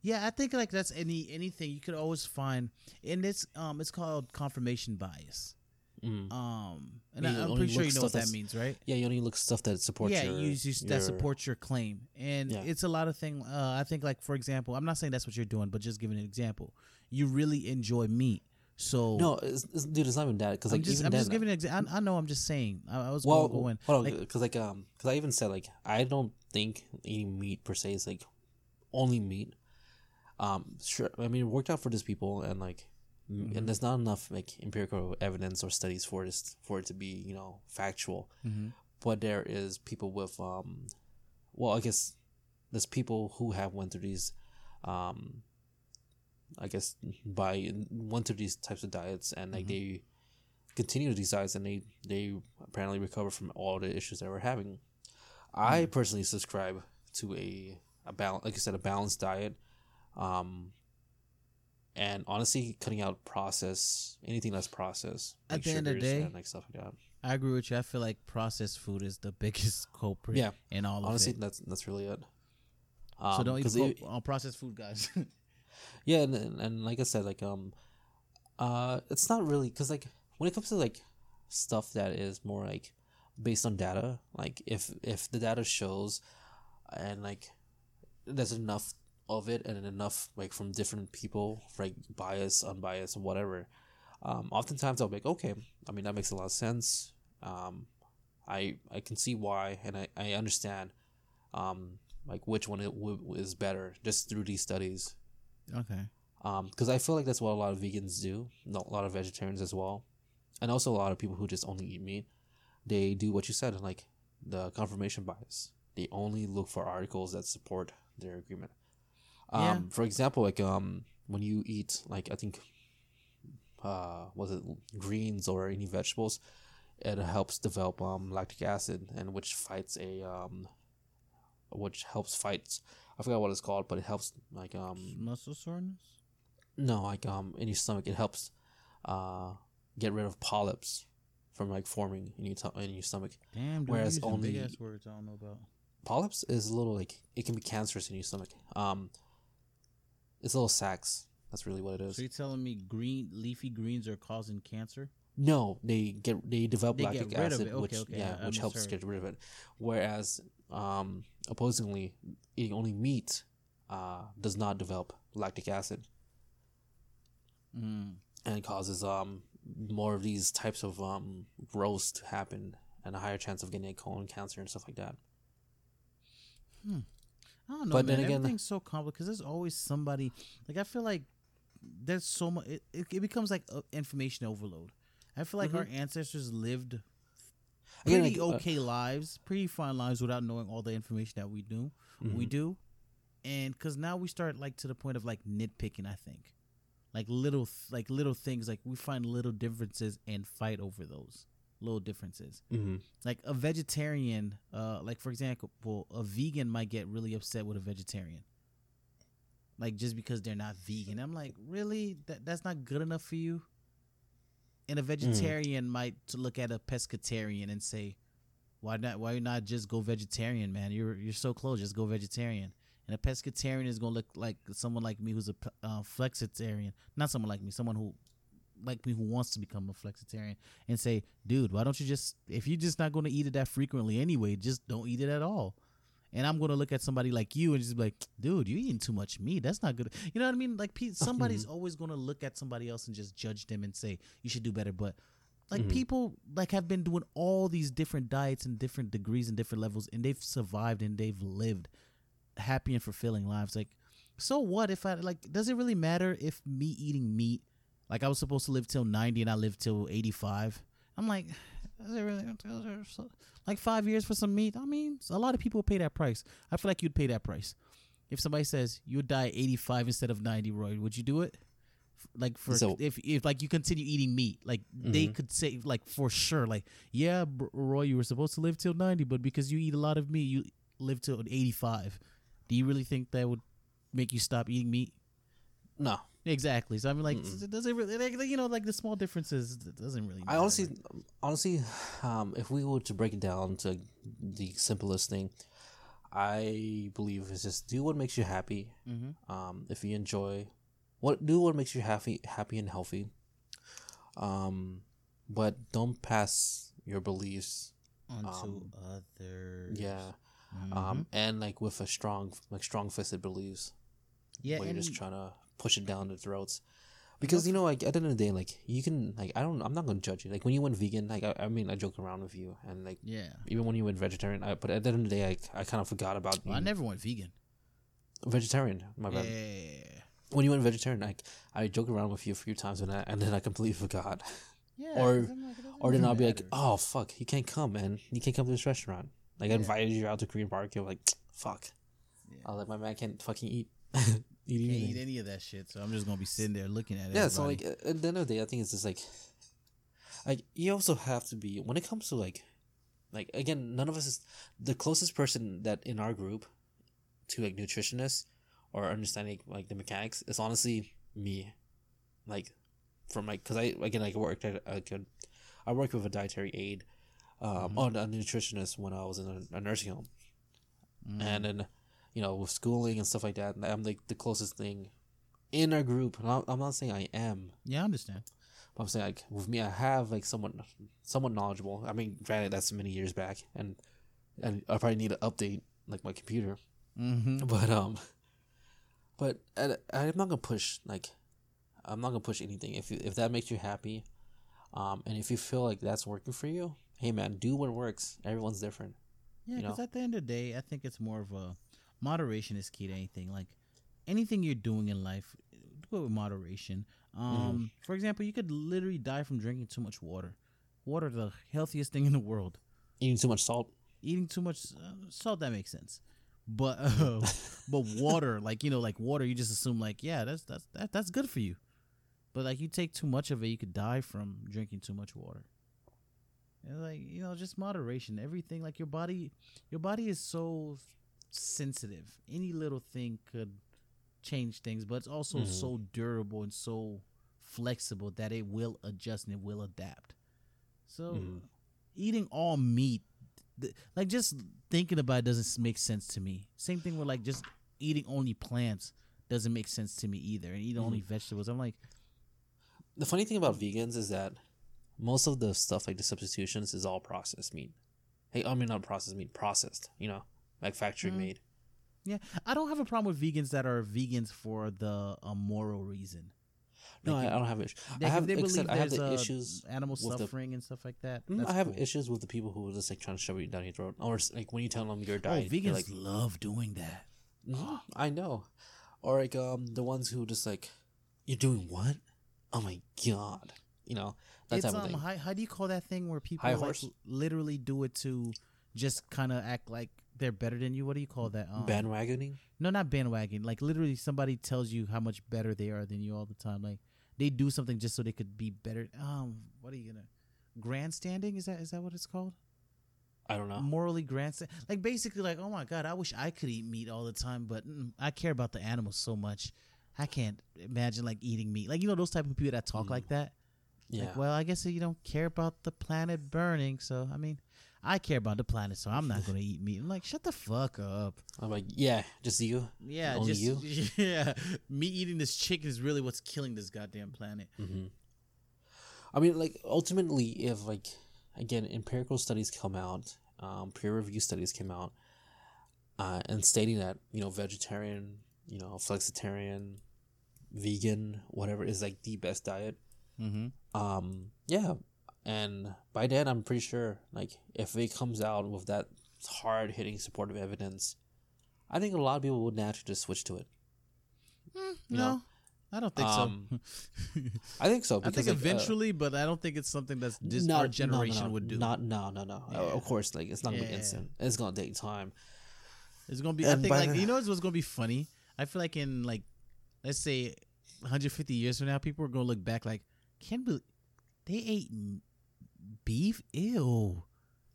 Yeah, I think like that's any anything you could always find and it's Um, it's called confirmation bias. Mm. Um, and Yeah, I, I'm pretty sure you know what that means, right? yeah you only look stuff that supports yeah, your, you use that supports your claim, and Yeah. it's a lot of thing. Uh, I think like for example, I'm not saying that's what you're doing, but just giving an example. You really enjoy meat, so no it's, it's, dude it's not even that because I'm like just even I'm then, just giving an example. I, I know I'm just saying. I, I was well going, on like, because like um because i even said like i don't think eating meat per se is like only meat um sure i mean it worked out for these people and like Mm-hmm. and there's not enough like empirical evidence or studies for this for it to be you know factual. Mhm. but there is people with um well i guess there's people who have went through these um i guess by went through these types of diets and like they continue these diets and they they apparently recover from all the issues that we're having. I personally subscribe to a a balance like i said a balanced diet. Um and honestly cutting out process anything that's processed At the end of the day, and like stuff like that I agree with you. I feel like processed food is the biggest culprit. Yeah. in all honestly that's that's really it um, So don't eat pro- it- uh, processed food, guys. yeah and, and, and like i said like um uh it's not really because like when it comes to like stuff that is more like based on data like if if the data shows and like there's enough of it and enough like from different people like bias unbiased whatever um oftentimes i'll be like okay i mean that makes a lot of sense um i i can see why and i i understand um like which one it w- is better just through these studies okay. because I feel like that's what a lot of vegans do, a lot of vegetarians as well, and also a lot of people who just only eat meat. They do what you said, like the confirmation bias. They only look for articles that support their agreement. Um, Yeah. For example, like um, when you eat, like I think, uh, was it greens or any vegetables, it helps develop um lactic acid, and which fights a um, which helps fight. I forgot what it's called, but it helps like um Muscle soreness. no, like um in your stomach, it helps uh get rid of polyps from like forming in your in your stomach. Damn, dude, Whereas Whereas big only- ass words I don't know about. Polyps is a little like it can be cancerous in your stomach. Um, it's little sacs. That's really what it is. So you're telling me green leafy greens are causing cancer? No, they get they develop They lactic acid. Okay, which okay, yeah, I- which helps misheard. get rid of it. Whereas, um, opposingly, eating only meat, uh, does not develop lactic acid. Mm. and causes um more of these types of um growths to happen and a higher chance of getting a colon cancer and stuff like that. I don't know, But man. then again- Everything's so complicated because there's always somebody. Like I feel like there's so much. It, it, it becomes like uh, information overload. I feel like our ancestors lived Again, pretty like, uh, okay lives, pretty fine lives without knowing all the information that we do. We Mhm. do, and because now we start like to the point of like nitpicking. I think, like little th- like little things. Like we find little differences and fight over those. Little differences. Mm-hmm. Like a vegetarian, uh, like for example, a vegan might get really upset with a vegetarian. Like just because they're not vegan, I'm like, really? That that's not good enough for you. And a vegetarian might look at a pescatarian and say, "Why not? Why not just go vegetarian, man? You're you're so close. Just go vegetarian." And a pescatarian is gonna look like someone like me who's a uh, flexitarian, not someone like me, someone who like me who wants to become a flexitarian, and say, "Dude, why don't you just if you're just not gonna eat it that frequently anyway, just don't eat it at all." And I'm gonna look at somebody like you and just be like, "Dude, you're eating too much meat. That's not good." You know what I mean? Like, somebody's always gonna look at somebody else and just judge them and say you should do better, but like Mhm. people like have been doing all these different diets and different degrees and different levels and they've survived and they've lived happy and fulfilling lives like so what if i like does it really matter if me eating meat like i was supposed to live till 90 and i lived till 85 i'm like is it really? Like five years for some meat? I mean a lot of people pay that price. I feel like you'd pay that price. If somebody says you would die 85 instead of 90 roy would you do it? Like for So- if if like you continue eating meat like they Mhm. could say like for sure like yeah roy you were supposed to live till 90 but because you eat a lot of meat you live till 85 do you really think that would make you stop eating meat? No, exactly so i mean like Mm-mm. does it really like, you know like the small differences it doesn't really I honestly, honestly, um, if we were to break it down to the simplest thing, I believe is just do what makes you happy. Mhm. Um, if you enjoy, what do what makes you happy, happy and healthy. Um, but don't pass your beliefs. onto um, others Yeah. Mhm. Um, and like with a strong, like strong fisted beliefs. yeah and you're just trying to push it down their throats. Because you know, like at the end of the day, like you can, like I don't, I'm not gonna judge you. Like when you went vegan, like I, I mean, I joke around with you, and like yeah even when you went vegetarian, I, but at the end of the day, I, I kind of forgot about well, i never went vegan vegetarian. My bad. yeah When you went vegetarian, like I joke around with you a few times, and I, and then I completely forgot. yeah Or- like, Or then I'll be like, oh fuck, you can't come, man. You can't come to this restaurant. Like I Yeah. invited you out to Korean barbecue. Like fuck. Yeah. I was like, my man can't fucking eat. eat can't anything. eat any of that shit so i'm just gonna be sitting there looking at it yeah so like at the end of the day i think it's just like like you also have to be when it comes to like like again none of us is the closest person that in our group to like nutritionists or understanding like the mechanics is honestly me like from like because i again i worked at a good i worked with a dietary aid um Mhm. on a nutritionist when i was in a, a nursing home Mm. and then you know with schooling and stuff like that i'm like the closest thing in our group and I'm- not saying i am. Yeah i understand. But i'm saying like with me i have like someone somewhat knowledgeable. I mean granted that's many years back and and i probably need to update like my computer. Mm-hmm. but um but I, i'm not gonna push like i'm not gonna push anything. If you, if that makes you happy um and if you feel like that's working for you hey man do what works. Everyone's different. Yeah, you because know? at the end of the day, I think it's more of a moderation is key to anything. Like anything you're doing in life, do it with moderation. Um, Mm-hmm. for example, you could literally die from drinking too much water. Water, the healthiest thing in the world. eating too much salt Eating too much uh, salt that makes sense, but uh, but water, like you know, like water, you just assume like yeah, that's that's that, that's good for you. But like you take too much of it, you could die from drinking too much water. And like you know, just moderation. Everything like your body, your body is so sensitive. Any little thing could change things, but it's also Mhm. so durable and so flexible that it will adjust and it will adapt. So Mhm. eating all meat, th- like just thinking about it doesn't make sense to me. Same thing with like just eating only plants doesn't make sense to me either, and eating only vegetables. I'm like, the funny thing about vegans is that most of the stuff like the substitutions is all processed meat. Hey, I mean not processed meat, processed. You know, like factory Mhm. made. yeah, I don't have a problem with vegans that are vegans for the uh, moral reason. No, Like, I, don't have issues. They, I have, they believe I have the uh, issues. animal with the- suffering and stuff like that. Mm, That's I have cool. issues with the people who are just like trying to shove it down your throat, or like when you tell them you're diet, they're vegans like, love doing that. "Mhm, I know, or like um the ones who just like, you're doing what? Oh my god, you know that it's type of um, thing. how, how do you call that thing where people like, literally do it to just kind of act like they're better than you? What do you call that? Um, Bandwagoning. No, not bandwagon. Like literally, somebody tells you how much better they are than you all the time. Like they do something just so they could be better. Um, what are you gonna grandstanding. Is that is that what it's called? I don't know. Morally grandstand. Like basically, like oh my god, I wish I could eat meat all the time, but mm, I care about the animals so much. I can't imagine like eating meat. Like you know those type of people that talk like that. Yeah. Like, well, I guess you don't care about the planet burning. So I mean, I care about the planet, so I'm not gonna eat meat. I'm like, shut the fuck up. I'm like, yeah, just you. Yeah, Only just you? yeah. Me eating this chicken is really what's killing this goddamn planet. hmm I mean, like ultimately, if like again, empirical studies come out, um, peer review studies came out, uh, and stating that you know vegetarian, you know flexitarian, vegan, whatever is like the best diet. Mm-hmm. Um, yeah, and by then I'm pretty sure like if it comes out with that hard hitting supportive evidence, I think a lot of people would naturally just switch to it. no, know, I don't think um, so. I think so I think like, uh, eventually, but I don't think it's something that's this our no, no, generation no, would do. Not no no no. Uh, of course, like it's not gonna be instant. It's gonna take time. It's gonna be. I think like the- you know what's gonna be funny. I feel like in like, let's say, 150 years from now, people are gonna look back like, can't believe they ate beef. Ew,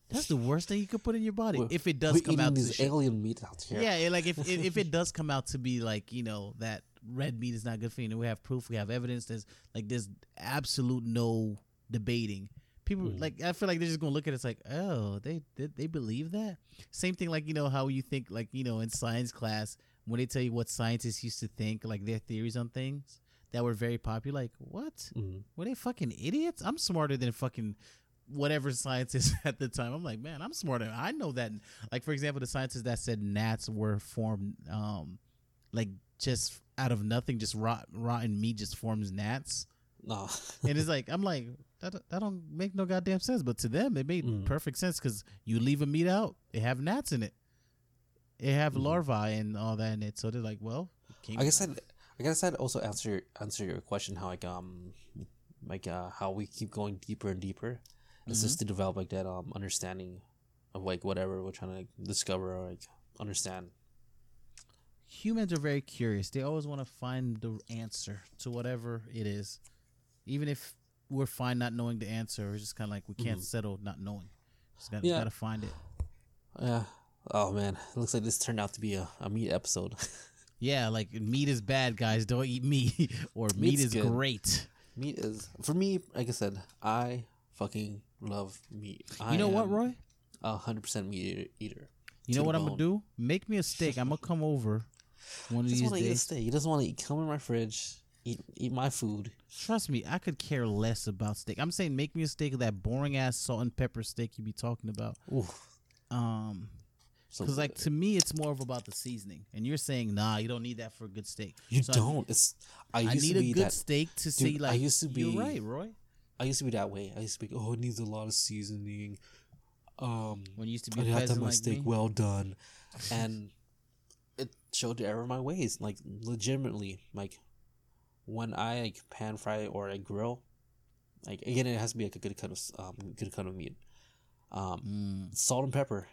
that's the worst thing you could put in your body We're- if it does come out. To these alien meat out here. Yeah, like if, if if it does come out to be like you know that red meat is not good for you, and we have proof, we have evidence. There's like there's absolute no debating. People Mm. like I feel like they're just gonna look at it, it's like oh they, they they believe that. Same thing like you know how you think like you know in science class when they tell you what scientists used to think like their theories on things that were very popular. Like what Mhm. were they fucking idiots? I'm smarter than fucking whatever scientists at the time. I'm like, man, I'm smarter. I know that. Like for example, the scientists that said gnats were formed, um, like just out of nothing, just rot, rotten meat just forms gnats. No. And it's like, I'm like, that that don't make no goddamn sense. But to them, it made Mm. perfect sense because you leave a meat out, it have gnats in it. It have Mhm. larvae and all that in it. So they're like, well, came- I guess I'd, I guess I'd also answer your, answer your question how like um like uh how we keep going deeper and deeper. It's Mm-hmm. just to develop like that um understanding of like whatever we're trying to like, discover or like understand. humans are very curious. They always want to find the answer to whatever it is, even if we're fine not knowing the answer. It's just kind of like we can't Mhm. settle not knowing. Just gotta, Yeah. gotta find it. Yeah. Oh man, it looks like this turned out to be a, a meat episode. Yeah, like meat is bad, guys. Don't eat meat, or meat Meat's is good. great. meat is for me. Like I said, I fucking love meat. I You know what, Roy? A hundred percent meat eater-. You know what I'm gonna do? Make me a steak. I'm gonna come over one of He these doesn't want to eat a days. steak. He doesn't want to eat. Come in my fridge. Eat eat my food. Trust me, I could care less about steak. I'm saying make me a steak of that boring ass salt and pepper steak you be talking about. Ooh. Um, So because like to me, it's more of about the seasoning. And you're saying, nah, you don't need that for a good steak. you So don't. It's I I need a good that. steak to Dude, see. I used to be. You're be- right, Roy. I used to be that way. I used to be. Oh, it needs a lot of seasoning. Um, When you used to be I have to have my like steak me. well done, and it showed the error of my ways. Like legitimately, like when I like pan fry or I grill, like again, it has to be like a good cut of um good cut of meat. Um, Mm. salt and pepper.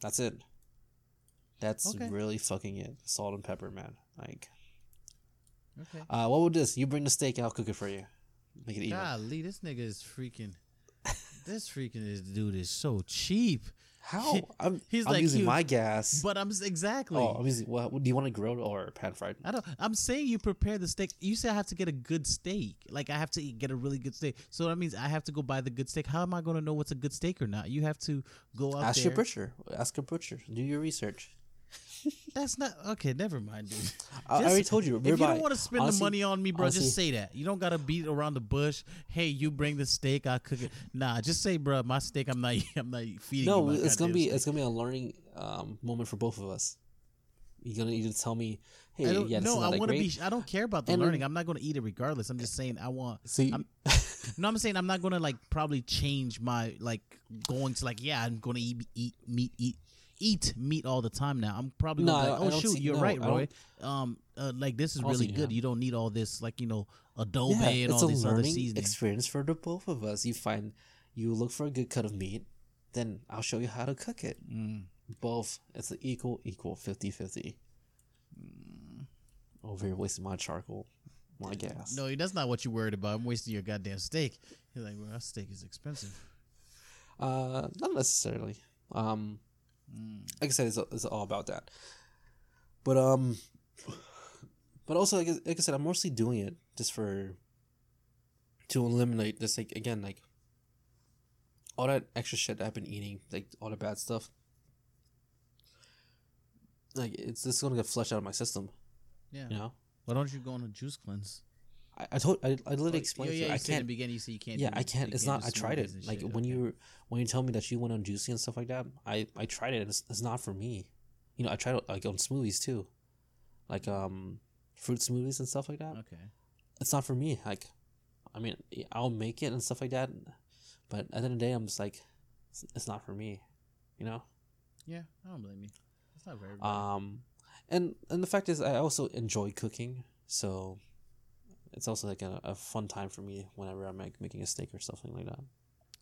That's it. That's Okay. really fucking it. Salt and pepper, man. Like, Okay. uh, what would this? You bring the steak, I'll cook it for you. Make it even. Golly, this nigga is freaking. this freaking dude is so cheap. How? I'm, He's I'm like, using he- my gas. But I'm exactly. oh, I'm using. What, do you want to grill or pan fried? I don't. I'm saying you prepare the steak. You say I have to get a good steak. Like I have to eat, get a really good steak. So that means I have to go buy the good steak. How am I going to know what's a good steak or not? You have to go out Ask there. your butcher. Ask a butcher. Do your research. That's not okay. Never mind, dude. I- I already told you. If you don't want to spend Honestly- the money on me, bro, honestly- just say that. You don't gotta beat around the bush. Hey, you bring the steak, I cook it. Nah, just say, bro, my steak. I'm not. I'm not feeding. No, it's gonna be steak. it's gonna be a learning um, moment for both of us. You're gonna either tell me, I "Hey, don't, yeah, no, I want to be. I don't care about the And learning. I'm not going to eat it regardless. I'm just saying I want. See, I'm- No, I'm saying I'm not going to like probably change my like going to like yeah I'm going to eat eat meat eat eat meat all the time now. I'm probably No, like, oh shoot, see- you're no, right, Roy. Um, uh, like this is really good. You don't need all this like you know adobo yeah, and all a these other learning seasonings. experience for the both of us. You find, you look for a good cut of meat, then I'll show you how to cook it. Mm. Both, it's an equal, equal, 50-50. Mm. Over here wasting my charcoal. My gas. No, that's not what you're worried about. I'm wasting your goddamn steak. You're like, well, our steak is expensive. Uh, not necessarily. Um. Like I said, it's, it's all about that. But um, but also like, I- like I said, I'm mostly doing it just for to eliminate this like again like all that extra shit that I've been eating, like all the bad stuff. Like it's just gonna get flushed out of my system, Yeah. you know. Why don't you go on a juice cleanse? I, I told I, I literally Oh, explained yeah, to you, I said in can't the beginning. You said you can't. yeah, do- I can't. It's can't not. I tried it. Like shit. when Okay. you when you tell me that you went on juicy and stuff like that, I I tried it. and It's, it's not for me. You know, I tried it like on smoothies too, like um fruit smoothies and stuff like that. Okay. It's not for me. Like, I mean, I'll make it and stuff like that, but at the end of the day, I'm just like, it's, it's not for me. You know. Yeah, I don't blame you. It's not very. Um, and and the fact is, I also enjoy cooking, so it's also like a, a fun time for me whenever I'm like making a steak or something like that.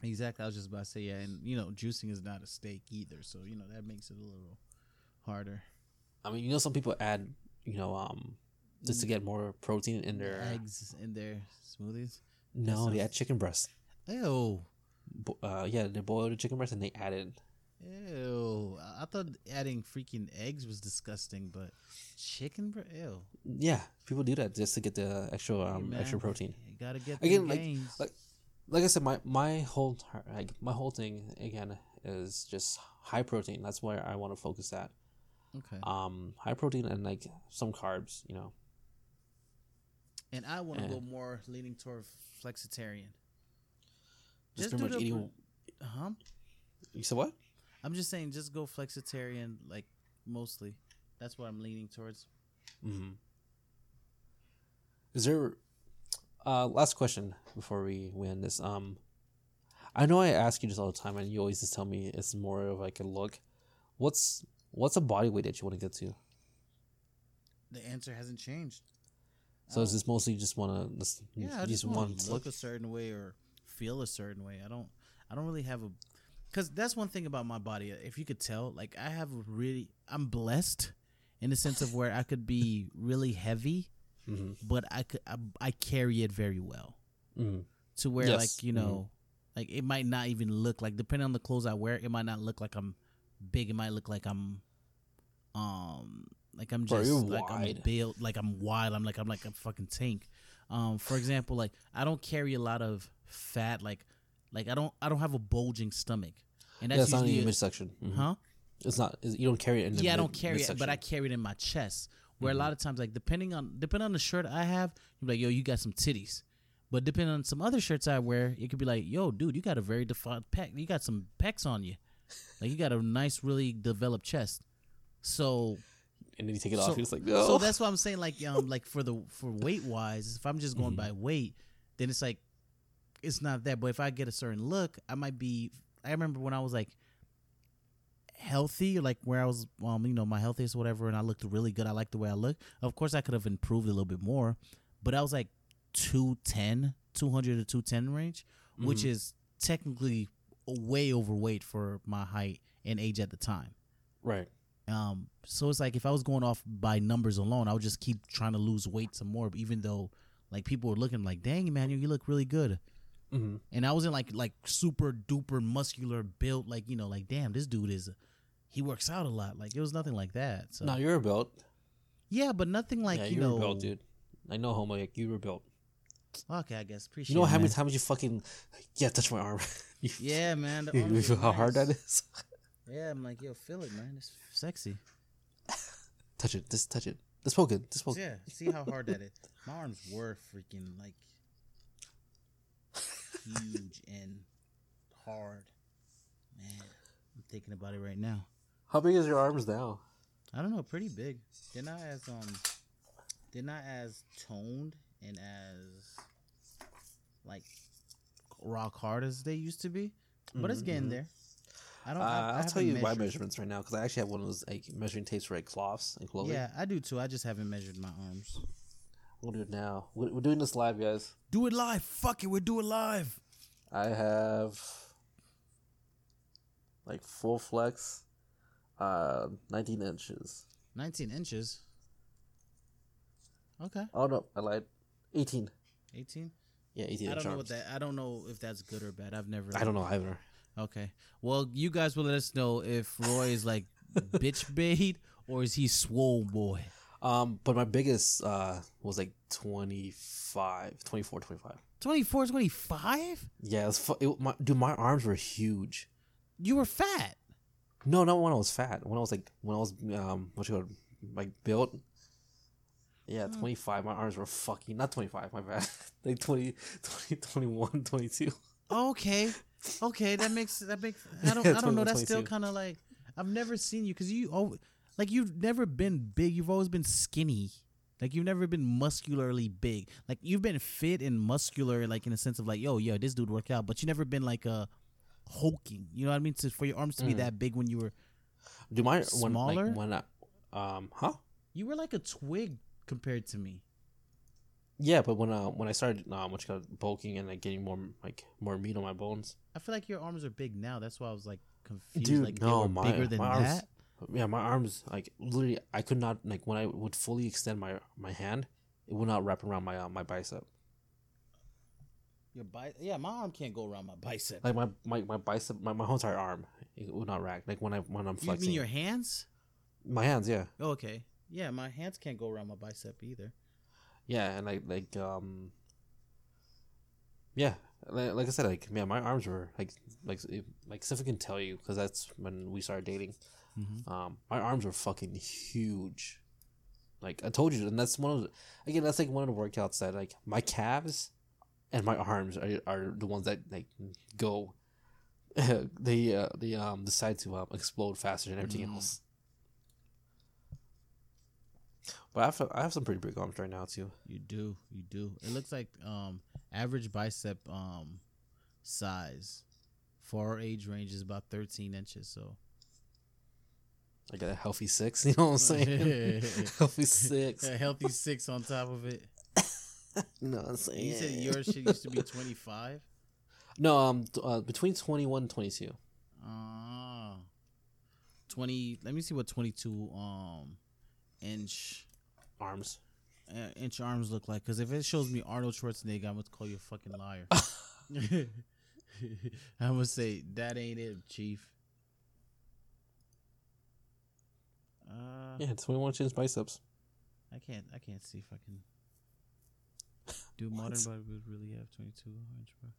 Exactly. I was just about to say yeah, and you know, juicing is not a steak either, so you know that makes it a little harder. I mean, you know, some people add, you know, um, just to get more protein in their. eggs in their smoothies. No, they sounds- add chicken breast. Ew. Bo- Uh, yeah, they boil the chicken breast and they add it. Ew. I thought adding freaking eggs was disgusting, but chicken, bro. Ew. Yeah, people do that just to get the extra um Hey, extra protein. You gotta get Again, the like- like- Like I said, my my whole like my whole thing again is just high protein. That's where I want to focus at. okay. Um, high protein and like some carbs. You know. and I want to eh. go more leaning toward flexitarian. Just, do pretty much eating. Huh? You said what? I'm just saying, just go flexitarian, like mostly. That's what I'm leaning towards. Mm-hmm. Is there? Uh, last question before we we end this. Um, I know I ask you this all the time, and you always just tell me it's more of like a look. What's what's a body weight that you want to get to? The answer hasn't changed. So is Oh. this mostly just want to just, Yeah, just just want to look a certain way or feel a certain way. I don't. I don't really have a. Because that's one thing about my body. If you could tell, like I have really, I'm blessed in the sense of where I could be really heavy, hmm but I could, I, I carry it very well. hmm to where Yes. like you know like it might not even look like depending on the clothes i wear it might not look like i'm big it might look like i'm um like i'm just you're like i'm built like i'm wild. i'm like i'm like a fucking tank um for example like i don't carry a lot of fat like like i don't i don't have a bulging stomach and Yeah, that's it's not in your midsection. Mhm. huh It's not. You don't carry it in. The yeah, I don't carry it, but I carry it in my chest. Where Mm-hmm. a lot of times, like depending on depending on the shirt I have, you're like, yo, you got some titties. But depending on some other shirts I wear, it could be like, yo, dude, you got a very defined pec. You got some pecs on you. Like you got a nice, really developed chest. So, and then you take it so, off. You're just like, no. so that's why I'm saying, like, um, like for the for weight wise, if I'm just going Mm-hmm. by weight, then it's like, it's not that. But if I get a certain look, I might be. I remember when I was like healthy, like where I was, um, you know, my healthiest, whatever, and I looked really good. I liked the way I looked. Of course, I could have improved a little bit more, but I was like 210, 200 to 210 range, which Mm-hmm. is technically way overweight for my height and age at the time. right. Um, so it's like if I was going off by numbers alone, I would just keep trying to lose weight some more, even though like people were looking like, dang, man, you look really good. Hmm And I wasn't like like super duper muscular built, like you know, like damn, this dude is, he works out a lot. Like it was nothing like that. So No, you're a belt. yeah, but nothing like yeah, you you're know. belt, dude. I know, homo. Like you were built. Okay, I guess appreciate. You know it, how many times you fucking yeah touch my arm. you, Yeah, man. you feel are how hard that is. Yeah, I'm like, yo, feel it, man. It's sexy. touch it. Just touch it. Just poke it. Just poke. it. Yeah, see how hard that is. My arms were freaking like huge and hard. Man, I'm thinking about it right now. How big is your arms now? I don't know, pretty big. They're not as um, they're not as toned and as like rock hard as they used to be, but it's getting there. I Uh, don't. I, I I'll tell you my measurements right now because I actually have one of those like measuring tapes for like cloths and clothing. Yeah, I do too. I just haven't measured my arms. We'll do it now. We're, we're doing this live, guys. Do it live. Fuck it, we're doing live. I have like full flex, uh, 19 inches. 19 inches. Okay. Oh no, I lied. 18. 18. Yeah, 18 I don't know arms. what that. I don't know if that's good or bad. I've never. I don't know either. Okay. Well, you guys will let us know if Roy is like bitch bait or is he swole boy. Um, but my biggest uh was like 25, 24, 25. 24, 25? Yeah, it was fu- it, my, dude, my arms were huge. You were fat. No, not when I was fat. When I was like, when I was um, what you call like built. Yeah, 25. My arms were fucking not 25. My bad. like 20, 20, 21, 22. Okay. Okay, that makes that makes I don't Yeah, I don't know. 21, That's still kind of like I've never seen you because you oh like you've never been big. You've always been skinny. Like you've never been muscularly big. Like you've been fit and muscular, like in a sense of like, yo, yo, this dude work out, but you never been like a hulking. You know what I mean? To, for your arms to be that big when you were Do my Smaller? when like when I um huh you were like a twig compared to me. yeah, but when uh when I started um what you call it, bulking and like getting more like more meat on my bones, I feel like your arms are big now. That's why I was like confused. dude, like they no, were my bigger than my arms, that. Yeah, my arms like literally I could not like when I would fully extend my my hand, it would not wrap around my uh, my bicep. Your bi- yeah, my arm can't go around my bicep. Like my my, my bicep, my, my whole entire arm, it would not rack. Like when I when I'm you flexing, mean your hands? my hands, yeah. Oh, okay. Yeah, my hands can't go around my bicep either. Yeah, and like like um yeah, like, like I said, like man, my arms were like like like if- I can tell you because that's when we started dating. Mhm. Um, my arms were fucking huge. Like I told you, and that's one of the, again that's like one of the workouts that like my calves and my arms are, are the ones that like go. they uh, they um decide to um, explode faster than everything Mm. else. But I have I have some pretty big arms right now too. You do, you do. It looks like um average bicep um size for our age range is about thirteen inches. So I got a healthy six. You know what I'm saying? healthy six. a healthy six on top of it. You know what I'm saying? You said your shit used to be twenty five. no, um, uh, between 21 and 22. Ah, twenty. Let me see what twenty two um inch arms. uh, inch arms look like. Because if it shows me Arnold Schwarzenegger, I'm gonna call you a fucking liar. I'm gonna say that ain't it, Chief. Uh, Yeah, 21 inch biceps. I can't. I can't see if I can. Do modern body would really have 22 inch? Bro?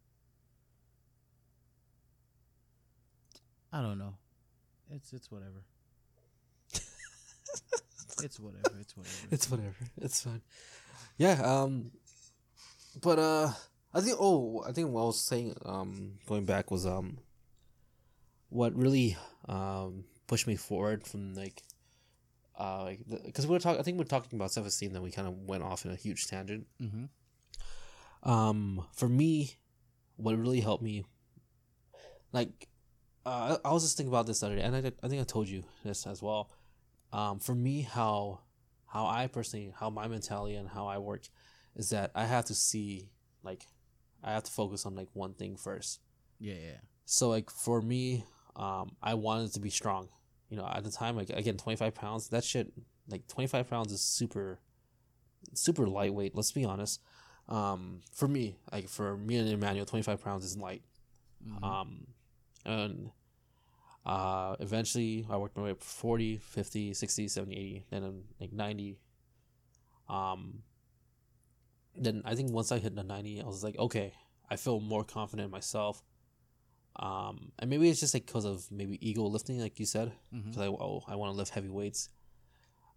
I don't know. It's it's whatever. it's whatever. It's whatever. It's whatever. It's fine. Yeah. Um. But uh, I think. Oh, I think what I was saying. Um, going back was um. What really um pushed me forward from like. Uh, like, because we were talking. I think we are talking about self esteem. Then we kind of went off in a huge tangent. mm-hmm. um for me what really helped me like uh, I, was just thinking about this the other day and I, I think i told you this as well um for me how how i personally how my mentality and how i work is that i have to see like i have to focus on like one thing first Yeah, yeah. so like for me um i wanted to be strong you know at the time like again 25 pounds that shit like 25 pounds is super super lightweight let's be honest. Um for me like for me and emmanuel 25 pounds is light. Mhm. um and uh eventually i worked my way up 40 50 60 70 80 then I'm like 90 um then i think once i hit the 90 i was like okay i feel more confident in myself um and maybe it's just like because of maybe ego lifting like you said Mhm. I, oh, I want to lift heavy weights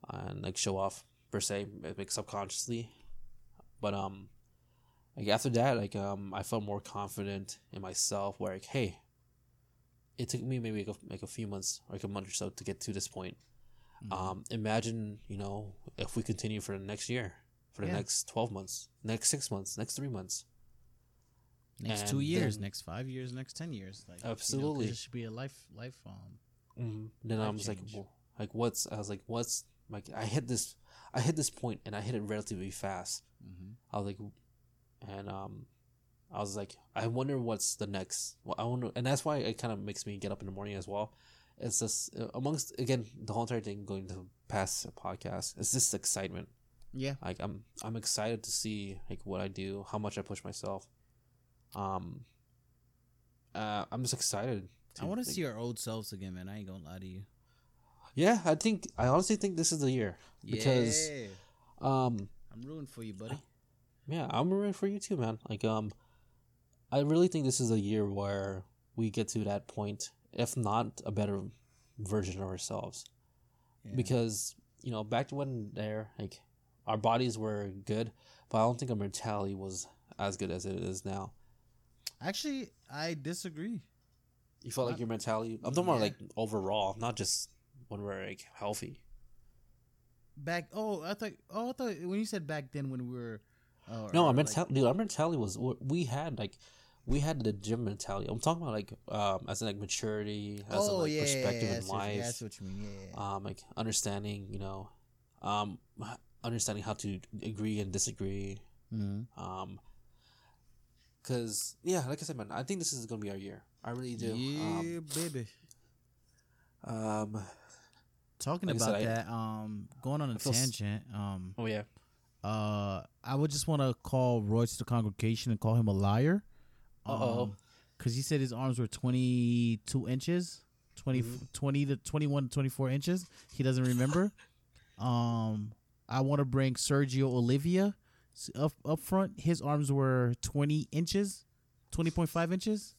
and like show off per se like subconsciously but um like after that like um i felt more confident in myself where like hey it took me maybe like a, like a few months or like a month or so to get to this point Mhm. um imagine you know if we continue for the next year for the Yeah. next 12 months next six months next three months next two years, then- next five years, next ten years. Like you know, 'cause Absolutely. it should be a life life um. mm then i Life was like well, like what's i was like what's like i hit this i hit this point and i hit it relatively fast mhm. I was like, and um, I was like, I wonder what's the next. Well, I wonder, and that's why it kind of makes me get up in the morning as well. It's just uh, amongst again the whole entire thing going to past podcast. It's just excitement. Yeah. Like I'm I'm excited to see like what I do, how much I push myself. Um uh, I'm just excited. I want to see our old selves again, man. I ain't gonna lie to you. Yeah, I think I honestly think this is the year because Yeah. um I'm rooting for you, buddy. yeah, I'm rooting for you too, man. Like um I really think this is a year where we get to that point, if not a better version of ourselves. Yeah. Because, you know, back when there, like our bodies were good, but I don't think our mentality was as good as it is now. Actually, I disagree. You felt like your mentality I'm talking about like overall, not just when we're like healthy. Back. Oh, I thought. Oh, I thought when you said back then when we were. Uh, No, our like- mentality, dude. Our mentality was we had like we had the gym mentality. I'm talking about like um as in like maturity, as in Oh like yeah, perspective yeah, yeah, in see what- life, That's what you mean. Yeah, yeah. um like understanding, you know, um understanding how to agree and disagree. mm-hmm. Um, cause yeah, like I said, man, I think this is gonna be our year. I really do. Yeah, baby. Um, um, Talking like about said, I- that, um, going on a feel s- tangent, um, oh yeah, uh, I would just want to call Royce to the congregation and call him a liar. Uh-oh. Because he said his arms were 22 inches, 20, Mm-hmm. 20 to 21 to 24 inches. He doesn't remember. um, I want to bring Sergio Oliva s- up up front. His arms were 20 inches, 20.5 inches,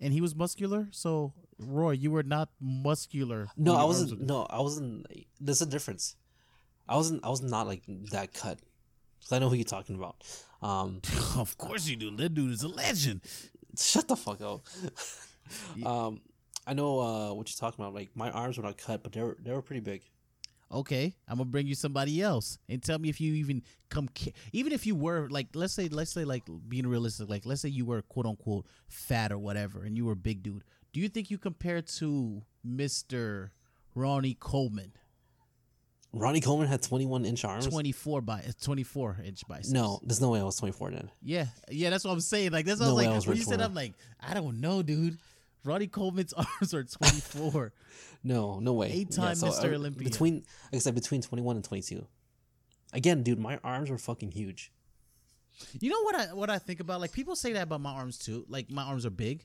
and he was muscular. So, Roy, you were not muscular. no, I wasn't. No, I wasn't. There's a difference. I wasn't. I was not like that cut. 'Cause I know who you're talking about. Um, of course you do. That dude is a legend. shut the fuck up. um, I know uh, what you're talking about. Like my arms were not cut, but they were they were pretty big. Okay, I'm gonna bring you somebody else and tell me if you even come, ca- even if you were like, let's say, let's say, like being realistic, like let's say you were quote unquote fat or whatever, and you were a big dude. Do you think you compare to Mister Ronnie Coleman, Ronnie Coleman had 21 inch arms. 24 by uh, 24 inch biceps? No, there's no way I was 24 then. Yeah, yeah, that's what I'm saying. Like that's what No I was like I was when you said, I'm like, I don't know, dude. Ronnie Coleman's arms are 24. No, no way. Eight-time Mr. uh, Olympia. Between, like I said, between 21 and 22. Again, dude, my arms were fucking huge. You know what I what I think about? Like people say that about my arms too. Like my arms are big.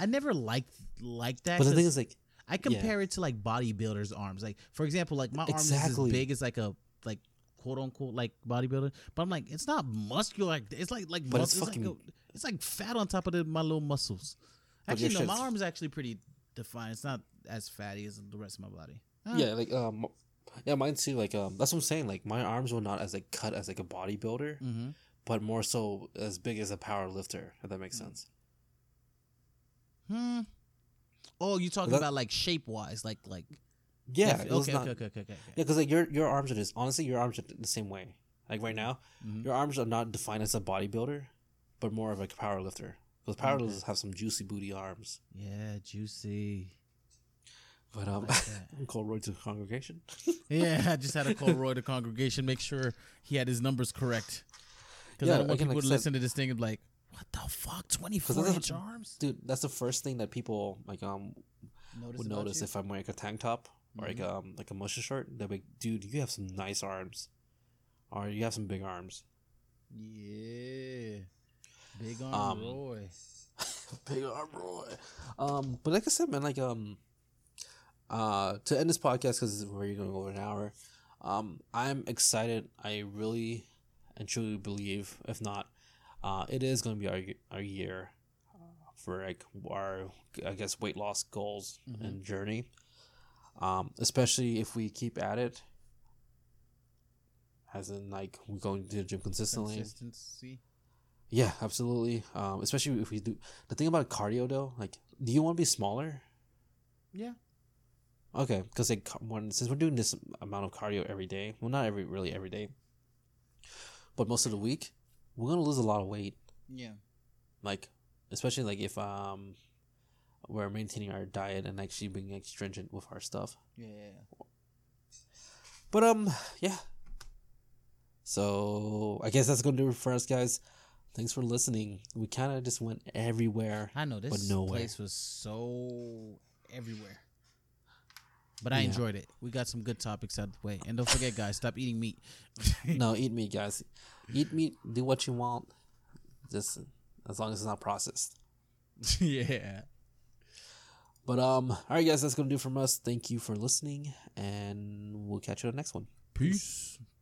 I never liked like that. But the thing is, like, I compare it to like bodybuilders' arms. Like for example, like my arms is as big as like a like quote unquote like bodybuilder. But I'm like, it's not muscular. Like it's like like But it's it's, fucking- like a, it's like fat on top of the, my little muscles. Actually, no, my arms actually pretty defined. It's not as fatty as the rest of my body. Ah, yeah, like, um, yeah, mine too. Like, um, that's what I'm saying. Like, my arms were not as like cut as like a bodybuilder, Mm-hmm. but more so as big as a power lifter. If that makes sense. Hmm. Oh, you talking That- about like shape wise, like like Yeah, Def- okay, not- okay, okay, okay, okay. Yeah, because like your your arms are just honestly your arms are the same way. Like right now, Mhm. your arms are not defined as a bodybuilder, but more of like a power lifter. Because power lifters have some juicy booty arms. Yeah, juicy. But um, like that. I'm call Roy to the congregation. Yeah, I just had to call Roy to congregation, make sure he had his numbers correct. Because Yeah, I don't want people like to listen to this thing and be like, what the fuck, 24 that's- inch arms? Dude, that's the first thing that people like um Notice would notice you? if I'm wearing a tank top or like Mm-hmm. um like a muscle shirt. They're like, dude, you have some nice arms, or you have some big arms. Yeah. Big arm Um, Roy. Big arm Roy. Um, but like I said, man, like um, uh, to end this podcast because we're going over an hour. Um, I'm excited. I really and truly believe, if not, uh, it is going to be our our year uh, for like our I guess weight loss goals and journey. Um, especially if we keep at it, as in like we're going to the gym consistently. Consistency. Yeah, absolutely. Um, especially if we do the thing about cardio though, like, do you want to be smaller? Yeah. Okay, because like when since we're doing this amount of cardio every day, well, not every really every day, but most of the week, we're gonna lose a lot of weight. Yeah. Like, especially like if um, we're maintaining our diet and actually being like stringent with our stuff. Yeah. But um, yeah. So I guess that's gonna do it for us, guys. Thanks for listening. We kind of just went everywhere. I know this place was so everywhere. But I Yeah. enjoyed it. We got some good topics out of the way. And don't forget, guys, stop eating meat. no, eat meat, guys. Eat meat. Do what you want. Just as long as it's not processed. yeah. But um, all right, guys, that's gonna do it from us. Thank you for listening, and we'll catch you on the next one. Peace.